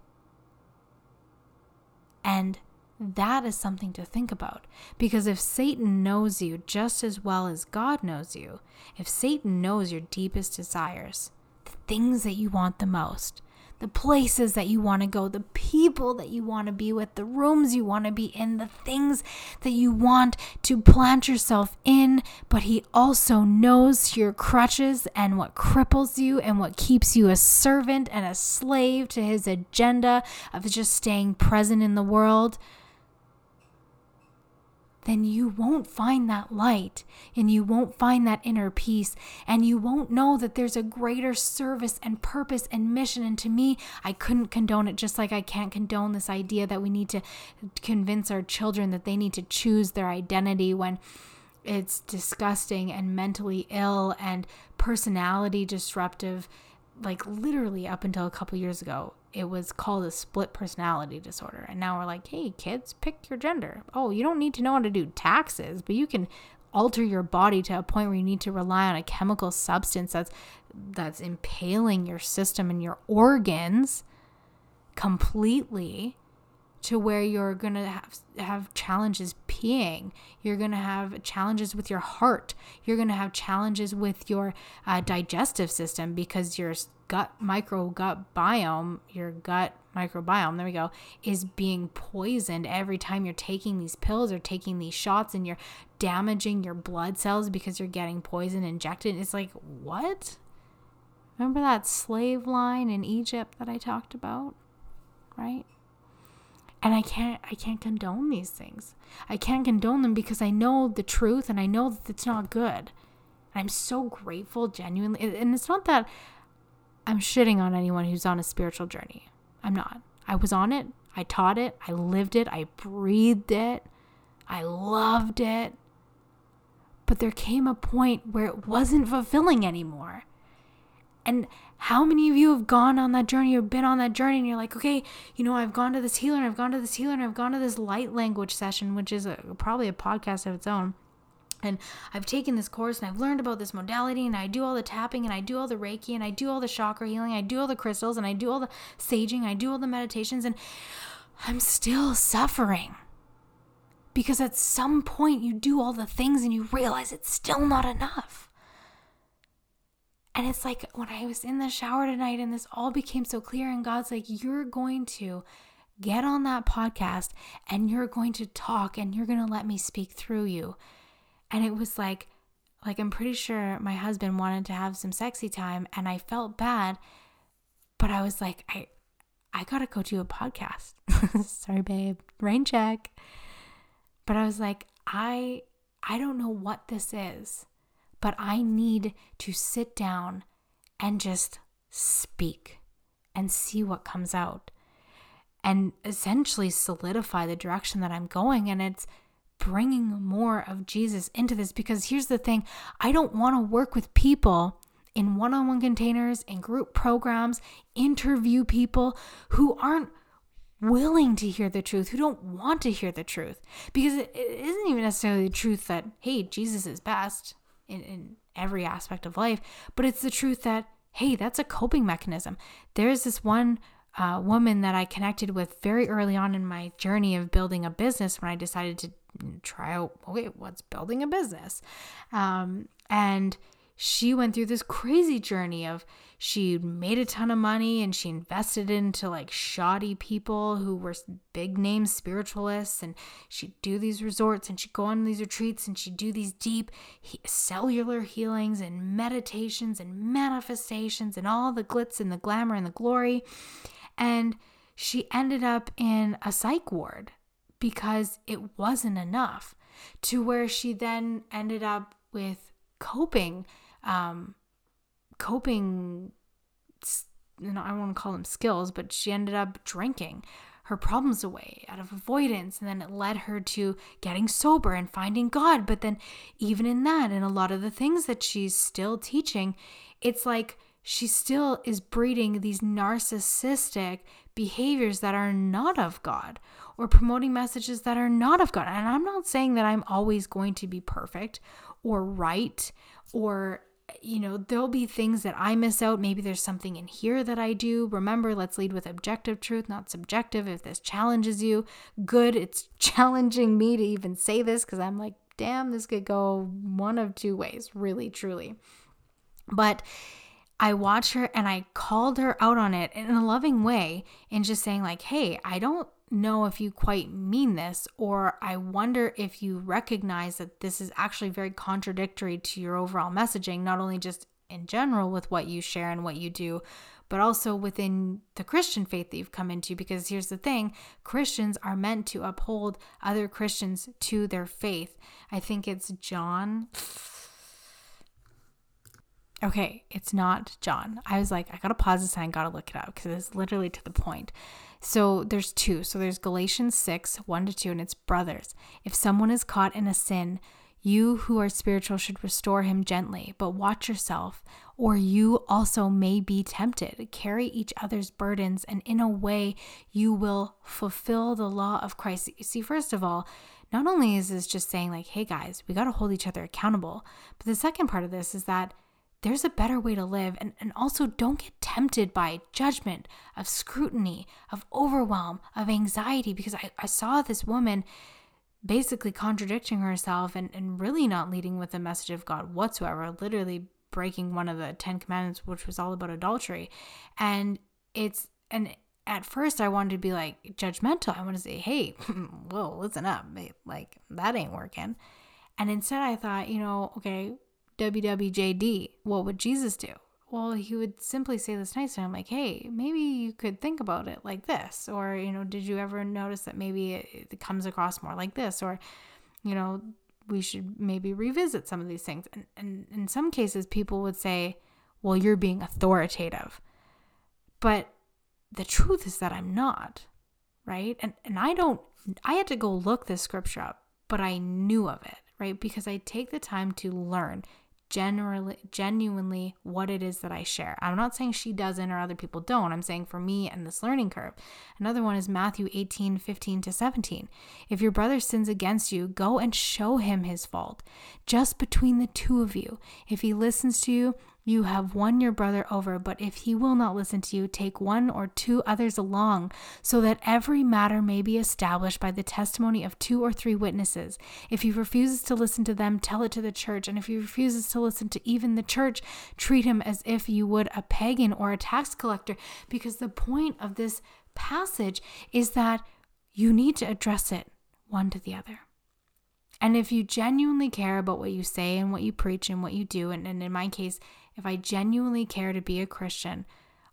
Speaker 1: And that is something to think about. Because if Satan knows you just as well as God knows you, if Satan knows your deepest desires, the things that you want the most, the places that you want to go, the people that you want to be with, the rooms you want to be in, the things that you want to plant yourself in. But He also knows your crutches and what cripples you and what keeps you a servant and a slave to His agenda of just staying present in the world then you won't find that light and you won't find that inner peace and you won't know that there's a greater service and purpose and mission. And to me, I couldn't condone it, just like I can't condone this idea that we need to convince our children that they need to choose their identity when it's disgusting and mentally ill and personality disruptive like literally up until a couple years ago it was called a split personality disorder. And now we're like, hey, kids, pick your gender. Oh, you don't need to know how to do taxes, but you can alter your body to a point where you need to rely on a chemical substance that's that's impaling your system and your organs completely to where you're going to have have challenges peeing. You're going to have challenges with your heart. You're going to have challenges with your uh, digestive system because your gut micro gut biome your gut microbiome there we go is being poisoned every time you're taking these pills or taking these shots and you're damaging your blood cells because you're getting poison injected. It's like what? Remember that slave line in egypt that i talked about? Right and i can't i can't condone these things. I can't condone them because i know the truth and i know that it's not good. I'm so grateful genuinely and it's not that i'm shitting on anyone who's on a spiritual journey. I'm not. I was on it. I taught it. I lived it. I breathed it. I loved it. But there came a point where it wasn't fulfilling anymore. And how many of you have gone on that journey or been on that journey and you're like, okay, you know, I've gone to this healer and I've gone to this healer and I've gone to this light language session, which is a, probably a podcast of its own. And I've taken this course and I've learned about this modality and I do all the tapping and I do all the Reiki and I do all the chakra healing, I do all the crystals and I do all the saging, I do all the meditations and I'm still suffering. Because at some point you do all the things and you realize it's still not enough. And it's like when I was in the shower tonight and this all became so clear, and God's like, You're going to get on that podcast and you're going to talk and you're going to let me speak through you. And it was like, like I'm pretty sure my husband wanted to have some sexy time and I felt bad, but I was like, I I gotta go do a podcast. Sorry, babe. Rain check. But I was like, I I don't know what this is but I need to sit down and just speak and see what comes out and essentially solidify the direction that I'm going. And it's bringing more of Jesus into this because here's the thing I don't want to work with people in one on one containers, in group programs, interview people who aren't willing to hear the truth, who don't want to hear the truth. Because it isn't even necessarily the truth that, hey, Jesus is best in, in every aspect of life, but it's the truth that, hey, that's a coping mechanism. There's this one uh, woman that I connected with very early on in my journey of building a business when I decided to try out, okay, what's building a business? Um, and she went through this crazy journey of she made a ton of money and she invested into like shoddy people who were big name spiritualists. And she'd do these resorts and she'd go on these retreats and she'd do these deep he- cellular healings and meditations and manifestations and all the glitz and the glamour and the glory. And she ended up in a psych ward because it wasn't enough to where she then ended up with coping um, coping, you know, I will not call them skills, but she ended up drinking her problems away out of avoidance. And then it led her to getting sober and finding God. But then, even in that, and a lot of the things that she's still teaching, it's like she still is breeding these narcissistic behaviors that are not of God or promoting messages that are not of God. And I'm not saying that I'm always going to be perfect or right or you know, there'll be things that I miss out. Maybe there's something in here that I do. Remember, let's lead with objective truth, not subjective. If this challenges you, good. It's challenging me to even say this because I'm like, damn, this could go one of two ways, really, truly. But I watched her and I called her out on it in a loving way and just saying, like, hey, I don't know if you quite mean this, or I wonder if you recognize that this is actually very contradictory to your overall messaging, not only just in general with what you share and what you do, but also within the Christian faith that you've come into. Because here's the thing Christians are meant to uphold other Christians to their faith. I think it's John. Okay, it's not John. I was like, I gotta pause this and gotta look it up because it's literally to the point. So there's two. So there's Galatians 6, 1 to 2, and it's brothers. If someone is caught in a sin, you who are spiritual should restore him gently, but watch yourself, or you also may be tempted. Carry each other's burdens, and in a way, you will fulfill the law of Christ. See, first of all, not only is this just saying, like, hey guys, we got to hold each other accountable, but the second part of this is that there's a better way to live. And, and also, don't get tempted by judgment, of scrutiny, of overwhelm, of anxiety, because I, I saw this woman basically contradicting herself and, and really not leading with the message of God whatsoever, literally breaking one of the Ten Commandments, which was all about adultery. And it's, and at first I wanted to be like judgmental. I want to say, hey, whoa, listen up. Like, that ain't working. And instead I thought, you know, okay, WWJD, what would Jesus do? Well, he would simply say this nice to him, like, hey, maybe you could think about it like this. Or, you know, did you ever notice that maybe it, it comes across more like this? Or, you know, we should maybe revisit some of these things. And, and in some cases, people would say, well, you're being authoritative. But the truth is that I'm not, right? And, and I don't, I had to go look this scripture up, but I knew of it, right? Because I take the time to learn generally genuinely what it is that I share. I'm not saying she doesn't or other people don't. I'm saying for me and this learning curve. Another one is Matthew 18, 15 to 17. If your brother sins against you, go and show him his fault. Just between the two of you. If he listens to you, you have won your brother over, but if he will not listen to you, take one or two others along, so that every matter may be established by the testimony of two or three witnesses. If he refuses to listen to them, tell it to the church, and if he refuses to listen to even the church, treat him as if you would a pagan or a tax collector, because the point of this passage is that you need to address it one to the other. And if you genuinely care about what you say and what you preach and what you do, and, and in my case, if I genuinely care to be a Christian,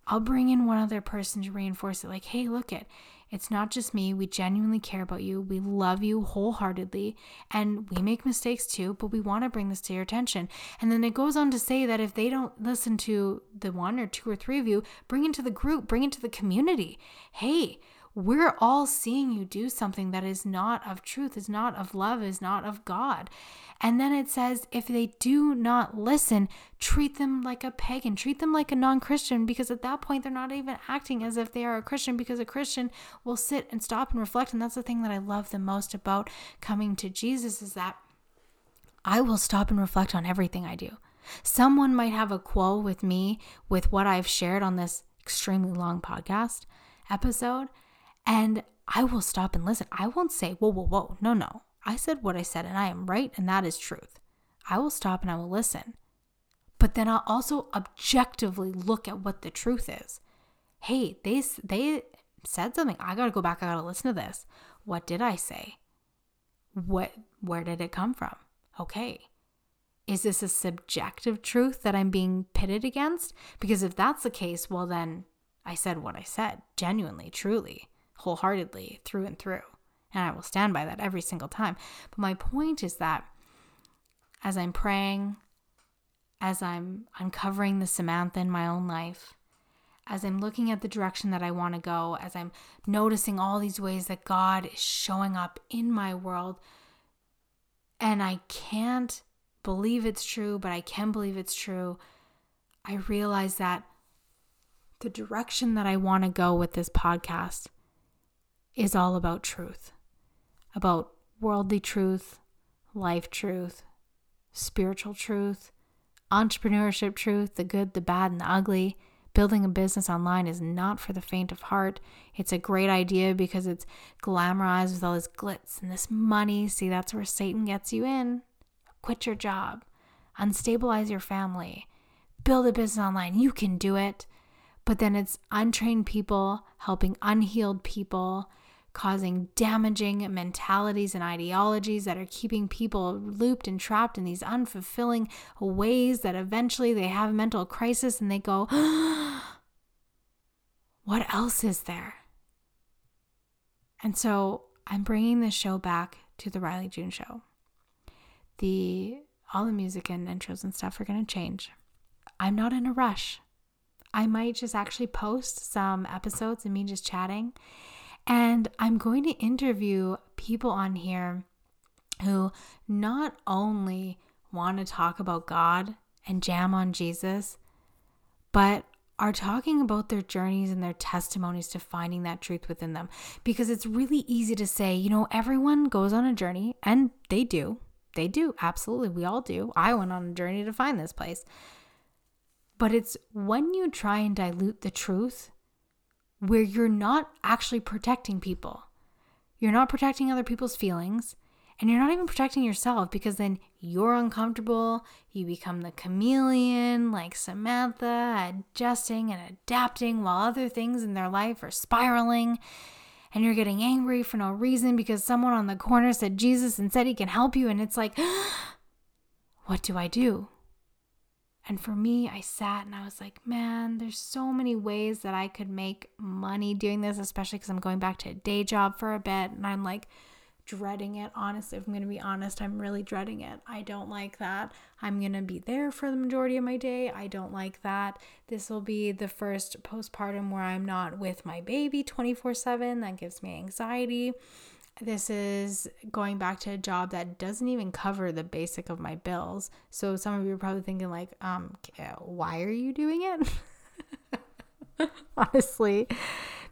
Speaker 1: I'll bring in one other person to reinforce it. Like, hey, look it, it's not just me. We genuinely care about you. We love you wholeheartedly, and we make mistakes too. But we want to bring this to your attention. And then it goes on to say that if they don't listen to the one or two or three of you, bring it to the group, bring it to the community. Hey, we're all seeing you do something that is not of truth, is not of love, is not of God. And then it says, if they do not listen, treat them like a pagan, treat them like a non Christian, because at that point they're not even acting as if they are a Christian, because a Christian will sit and stop and reflect. And that's the thing that I love the most about coming to Jesus is that I will stop and reflect on everything I do. Someone might have a quarrel with me with what I've shared on this extremely long podcast episode, and I will stop and listen. I won't say, whoa, whoa, whoa. No, no. I said what I said and I am right and that is truth. I will stop and I will listen. But then I'll also objectively look at what the truth is. Hey, they they said something. I got to go back. I got to listen to this. What did I say? What where did it come from? Okay. Is this a subjective truth that I'm being pitted against? Because if that's the case, well then I said what I said, genuinely, truly wholeheartedly through and through. And I will stand by that every single time. But my point is that as I'm praying, as I'm uncovering the Samantha in my own life, as I'm looking at the direction that I want to go, as I'm noticing all these ways that God is showing up in my world, and I can't believe it's true, but I can believe it's true, I realize that the direction that I want to go with this podcast is all about truth, about worldly truth, life truth, spiritual truth, entrepreneurship truth, the good, the bad, and the ugly. Building a business online is not for the faint of heart. It's a great idea because it's glamorized with all this glitz and this money. See, that's where Satan gets you in. Quit your job, unstabilize your family, build a business online. You can do it. But then it's untrained people helping unhealed people, causing damaging mentalities and ideologies that are keeping people looped and trapped in these unfulfilling ways that eventually they have a mental crisis and they go, What else is there? And so I'm bringing this show back to the Rylee June show. The all the music and intros and stuff are going to change. I'm not in a rush. I might just actually post some episodes of me just chatting. And I'm going to interview people on here who not only want to talk about God and jam on Jesus, but are talking about their journeys and their testimonies to finding that truth within them. Because it's really easy to say, you know, everyone goes on a journey, and they do. They do. Absolutely. We all do. I went on a journey to find this place. But it's when you try and dilute the truth where you're not actually protecting people. You're not protecting other people's feelings. And you're not even protecting yourself because then you're uncomfortable. You become the chameleon like Samantha, adjusting and adapting while other things in their life are spiraling. And you're getting angry for no reason because someone on the corner said Jesus and said he can help you. And it's like, what do I do? And for me, I sat and I was like, man, there's so many ways that I could make money doing this, especially because I'm going back to a day job for a bit. And I'm like, dreading it. Honestly, if I'm going to be honest, I'm really dreading it. I don't like that. I'm going to be there for the majority of my day. I don't like that. This will be the first postpartum where I'm not with my baby 24 7. That gives me anxiety. This is going back to a job that doesn't even cover the basic of my bills. So some of you are probably thinking like, um, why are you doing it? Honestly,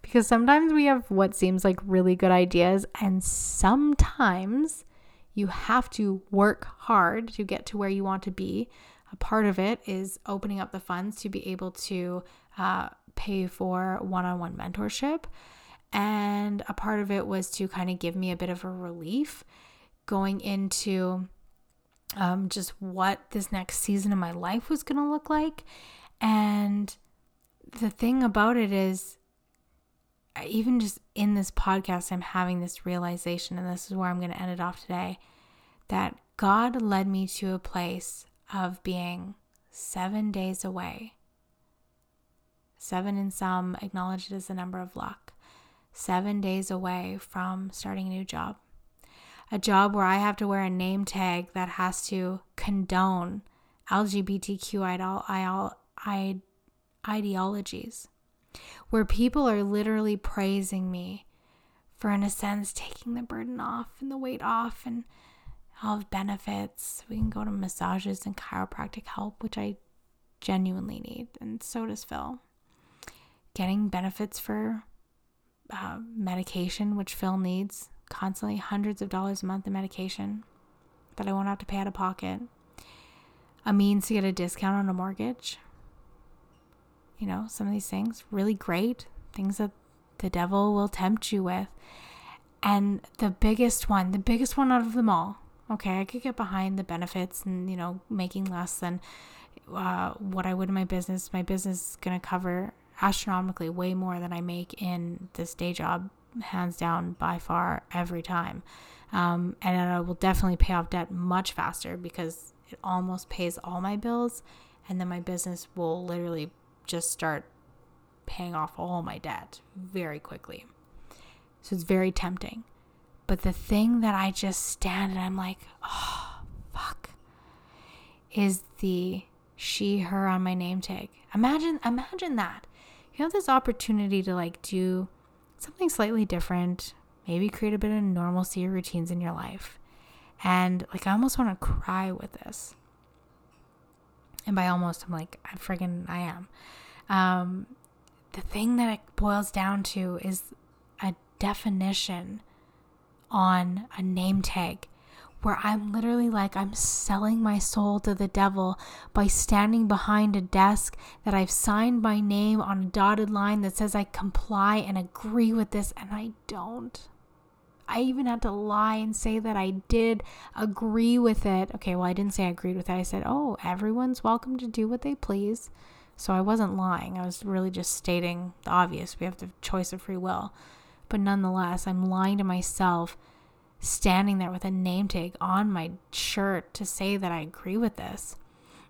Speaker 1: because sometimes we have what seems like really good ideas, and sometimes you have to work hard to get to where you want to be. A part of it is opening up the funds to be able to uh, pay for one on one mentorship. And a part of it was to kind of give me a bit of a relief going into um, just what this next season of my life was going to look like. And the thing about it is, even just in this podcast, I'm having this realization, and this is where I'm going to end it off today that God led me to a place of being seven days away. Seven in some acknowledged as the number of luck. Seven days away from starting a new job. A job where I have to wear a name tag that has to condone LGBTQ ideologies where people are literally praising me for, in a sense, taking the burden off and the weight off and all of benefits. We can go to massages and chiropractic help, which I genuinely need, and so does Phil. Getting benefits for uh, medication, which Phil needs constantly, hundreds of dollars a month in medication that I won't have to pay out of pocket. A means to get a discount on a mortgage you know, some of these things really great, things that the devil will tempt you with. And the biggest one, the biggest one out of them all, okay, I could get behind the benefits and, you know, making less than uh, what I would in my business. My business is going to cover astronomically way more than I make in this day job, hands down by far every time. Um, and I will definitely pay off debt much faster because it almost pays all my bills. And then my business will literally just start paying off all my debt very quickly. So it's very tempting. But the thing that I just stand and I'm like, oh, fuck, is the she, her on my name tag. Imagine, imagine that. You have this opportunity to like do something slightly different, maybe create a bit of normalcy or routines in your life. And like, I almost want to cry with this. And by almost, I'm like, I friggin' I am. Um, the thing that it boils down to is a definition on a name tag where I'm literally like, I'm selling my soul to the devil by standing behind a desk that I've signed my name on a dotted line that says I comply and agree with this, and I don't. I even had to lie and say that I did agree with it. Okay, well, I didn't say I agreed with it. I said, oh, everyone's welcome to do what they please. So I wasn't lying. I was really just stating the obvious. We have the choice of free will. But nonetheless, I'm lying to myself, standing there with a name tag on my shirt to say that I agree with this.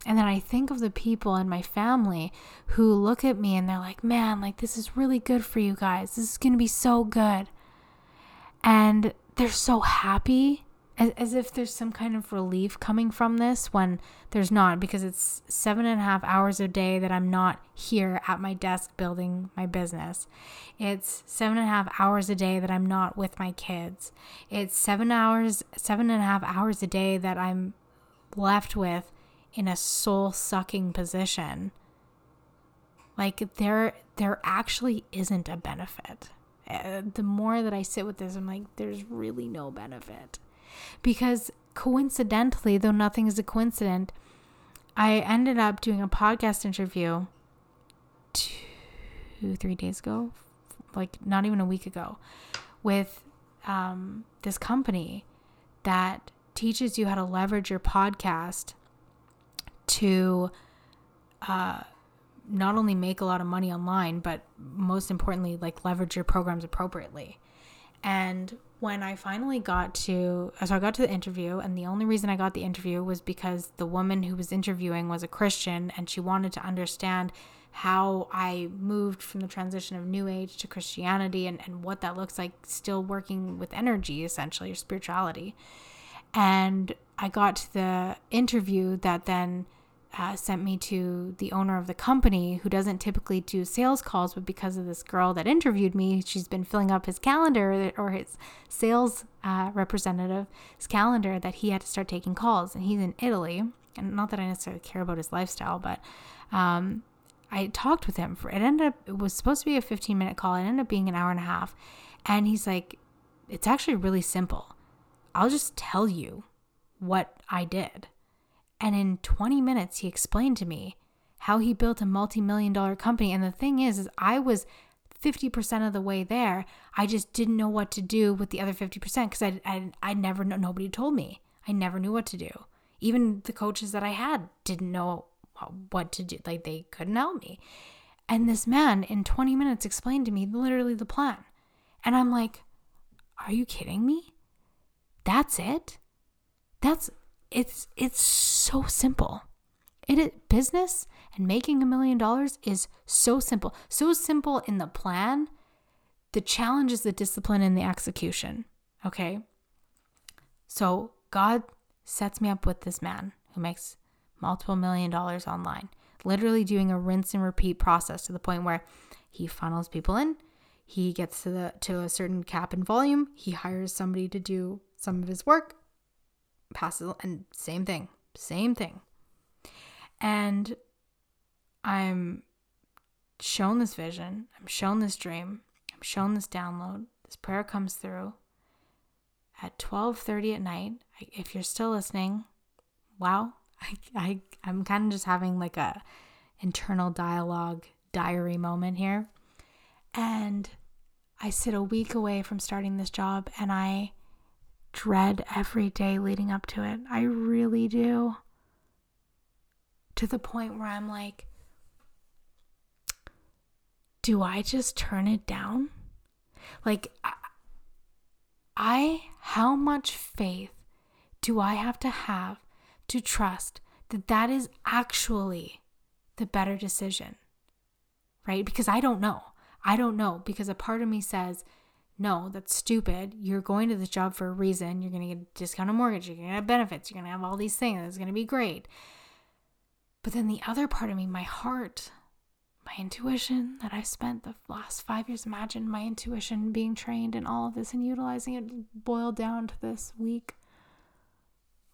Speaker 1: And then I think of the people in my family who look at me and they're like, man, like this is really good for you guys. This is going to be so good. And they're so happy as, as if there's some kind of relief coming from this when there's not, because it's seven and a half hours a day that I'm not here at my desk building my business. It's seven and a half hours a day that I'm not with my kids. It's seven hours, seven and a half hours a day that I'm left with in a soul sucking position. Like there, there actually isn't a benefit. Uh, the more that I sit with this, I'm like, there's really no benefit. Because coincidentally, though nothing is a coincidence, I ended up doing a podcast interview two, three days ago, like not even a week ago, with um, this company that teaches you how to leverage your podcast to uh, not only make a lot of money online, but most importantly, like leverage your programs appropriately. And when I finally got to, uh, so I got to the interview, and the only reason I got the interview was because the woman who was interviewing was a Christian and she wanted to understand how I moved from the transition of New Age to Christianity and, and what that looks like, still working with energy, essentially, or spirituality. And I got to the interview that then uh, sent me to the owner of the company who doesn't typically do sales calls, but because of this girl that interviewed me, she's been filling up his calendar or his sales uh, representative's calendar that he had to start taking calls. And he's in Italy. And not that I necessarily care about his lifestyle, but um, I talked with him for it ended up it was supposed to be a 15 minute call. It ended up being an hour and a half. And he's like, it's actually really simple. I'll just tell you what I did. And in 20 minutes, he explained to me how he built a multi million dollar company. And the thing is, is I was 50% of the way there. I just didn't know what to do with the other 50% because I, I, I never nobody told me. I never knew what to do. Even the coaches that I had didn't know what to do. Like they couldn't help me. And this man in 20 minutes explained to me literally the plan. And I'm like, are you kidding me? That's it? That's it's it's so simple. It is business and making a million dollars is so simple. So simple in the plan. The challenge is the discipline and the execution. Okay. So God sets me up with this man who makes multiple million dollars online, literally doing a rinse and repeat process to the point where he funnels people in, he gets to the to a certain cap in volume, he hires somebody to do some of his work, passes and same thing, same thing. And I'm shown this vision, I'm shown this dream, I'm shown this download. This prayer comes through at 12:30 at night. If you're still listening, wow, I, I I'm kind of just having like a internal dialogue diary moment here. And I sit a week away from starting this job and I dread every day leading up to it. I really do. To the point where I'm like, do I just turn it down? Like, I, how much faith do I have to have to trust that that is actually the better decision? Right? Because I don't know. I don't know because a part of me says, no, that's stupid. You're going to this job for a reason. You're going to get a discounted mortgage. You're going to have benefits. You're going to have all these things. It's going to be great. But then the other part of me, my heart, my intuition that I've spent the last five years, imagine my intuition being trained in all of this and utilizing it boiled down to this week.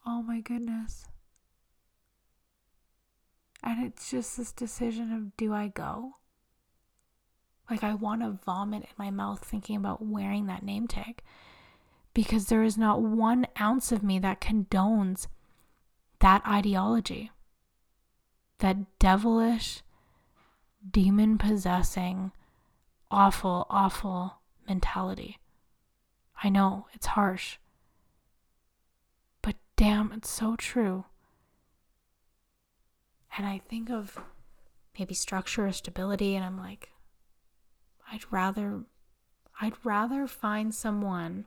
Speaker 1: Oh my goodness. And it's just this decision of do I go? Like, I want to vomit in my mouth thinking about wearing that name tag because there is not one ounce of me that condones that ideology, that devilish, demon possessing, awful, awful mentality. I know it's harsh. But damn, it's so true. And I think of maybe structure or stability, and I'm like, I'd rather, I'd rather find someone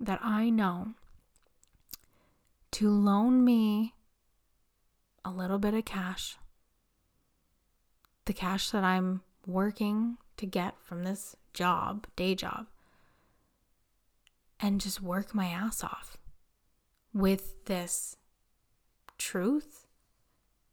Speaker 1: that I know to loan me a little bit of cash, the cash that I'm working to get from this job, day job, and just work my ass off with this truth,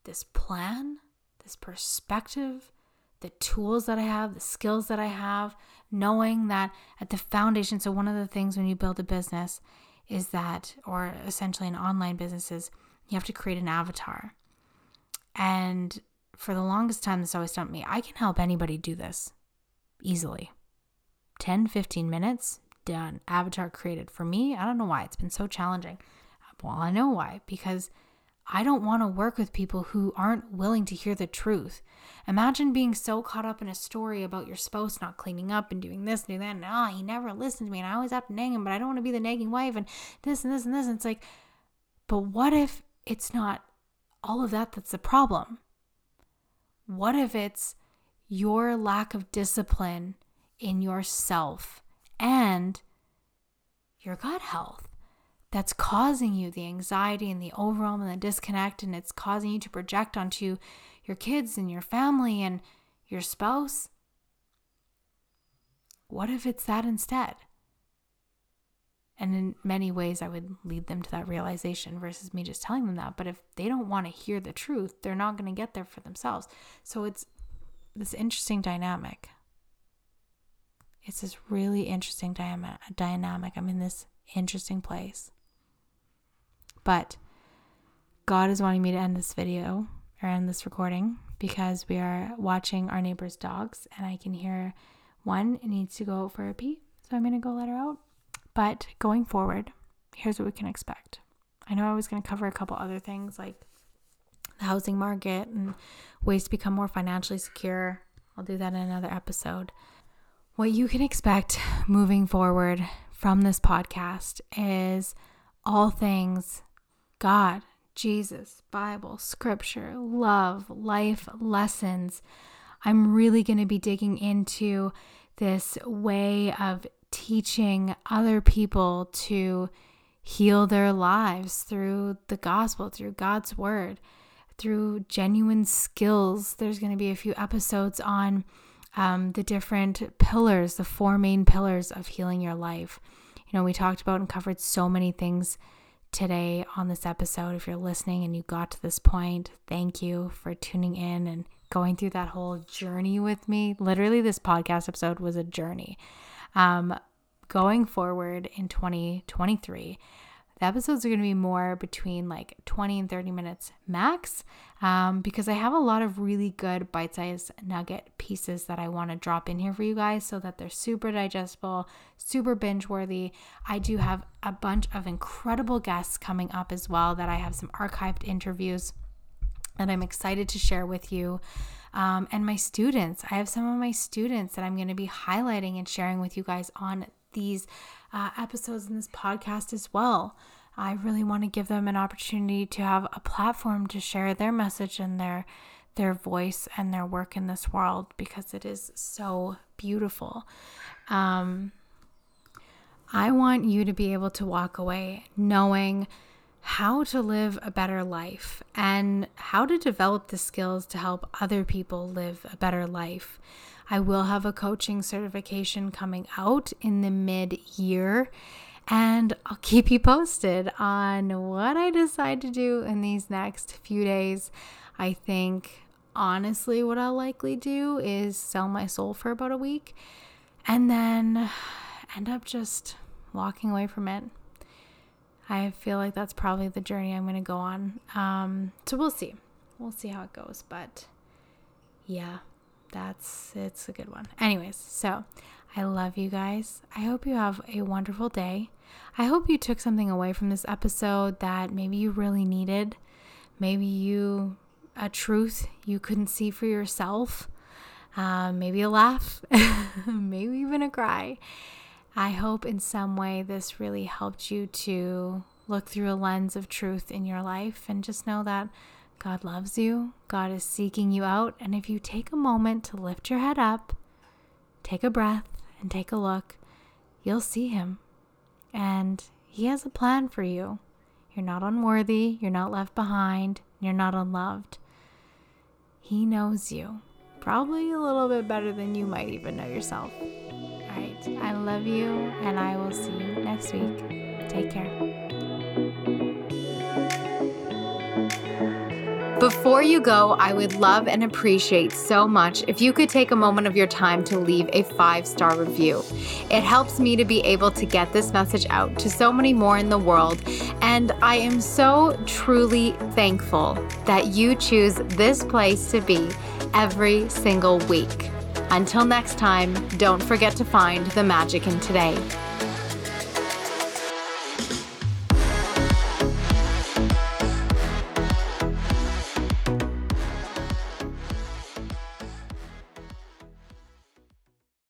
Speaker 1: this plan, this perspective, the tools that I have, the skills that I have, knowing that at the foundation. So, one of the things when you build a business is that, or essentially an online business, is you have to create an avatar. And for the longest time, this always stumped me. I can help anybody do this easily. 10, 15 minutes, done. Avatar created. For me, I don't know why it's been so challenging. Well, I know why. Because I don't want to work with people who aren't willing to hear the truth. Imagine being so caught up in a story about your spouse not cleaning up and doing this and doing that. And oh, he never listens to me. And I always have to nag him, but I don't want to be the nagging wife and this and this and this. And it's like, but what if it's not all of that that's the problem? What if it's your lack of discipline in yourself and your gut health? That's causing you the anxiety and the overwhelm and the disconnect, and it's causing you to project onto your kids and your family and your spouse? What if it's that instead? And in many ways, I would lead them to that realization versus me just telling them that. But if they don't want to hear the truth, they're not going to get there for themselves. So it's this interesting dynamic. It's this really interesting dynamic. I'm in this interesting place. But God is wanting me to end this video or end this recording because we are watching our neighbor's dogs and I can hear one needs to go for a pee. So I'm going to go let her out. But going forward, here's what we can expect. I know I was going to cover a couple other things like the housing market and ways to become more financially secure. I'll do that in another episode. What you can expect moving forward from this podcast is all things God, Jesus, Bible, scripture, love, life lessons. I'm really going to be digging into this way of teaching other people to heal their lives through the gospel, through God's word, through genuine skills. There's going to be a few episodes on um, the different pillars, the four main pillars of healing your life. You know, we talked about and covered so many things today on this episode. If you're listening and you got to this point, thank you for tuning in and going through that whole journey with me. Literally, this podcast episode was a journey. Um, going forward in 2023, the episodes are going to be more between like 20 and 30 minutes max um, because I have a lot of really good bite sized nugget pieces that I want to drop in here for you guys so that they're super digestible, super binge worthy. I do have a bunch of incredible guests coming up as well that I have some archived interviews that I'm excited to share with you. Um, and my students, I have some of my students that I'm going to be highlighting and sharing with you guys on these uh, episodes in this podcast as well. I really want to give them an opportunity to have a platform to share their message and their their voice and their work in this world because it is so beautiful. Um, I want you to be able to walk away knowing how to live a better life and how to develop the skills to help other people live a better life. I will have a coaching certification coming out in the mid year, and I'll keep you posted on what I decide to do in these next few days. I think honestly, what I'll likely do is sell my soul for about a week and then end up just walking away from it. I feel like that's probably the journey I'm going to go on. Um, so we'll see. We'll see how it goes. But yeah, that's it's a good one. Anyways, so I love you guys. I hope you have a wonderful day. I hope you took something away from this episode that maybe you really needed. Maybe you a truth you couldn't see for yourself. Um, maybe a laugh, maybe even a cry. I hope in some way this really helped you to look through a lens of truth in your life and just know that God loves you, God is seeking you out. And if you take a moment to lift your head up, take a breath, and take a look, you'll see Him. And He has a plan for you. You're not unworthy, you're not left behind, you're not unloved. He knows you, probably a little bit better than you might even know yourself. All right, I love you, and I will see you next week. Take care. Before you go, I would love and appreciate so much if you could take a moment of your time to leave a five star review. It helps me to be able to get this message out to so many more in the world, and I am so truly thankful that you choose this place to be every single week. Until next time, don't forget to find the magic in today.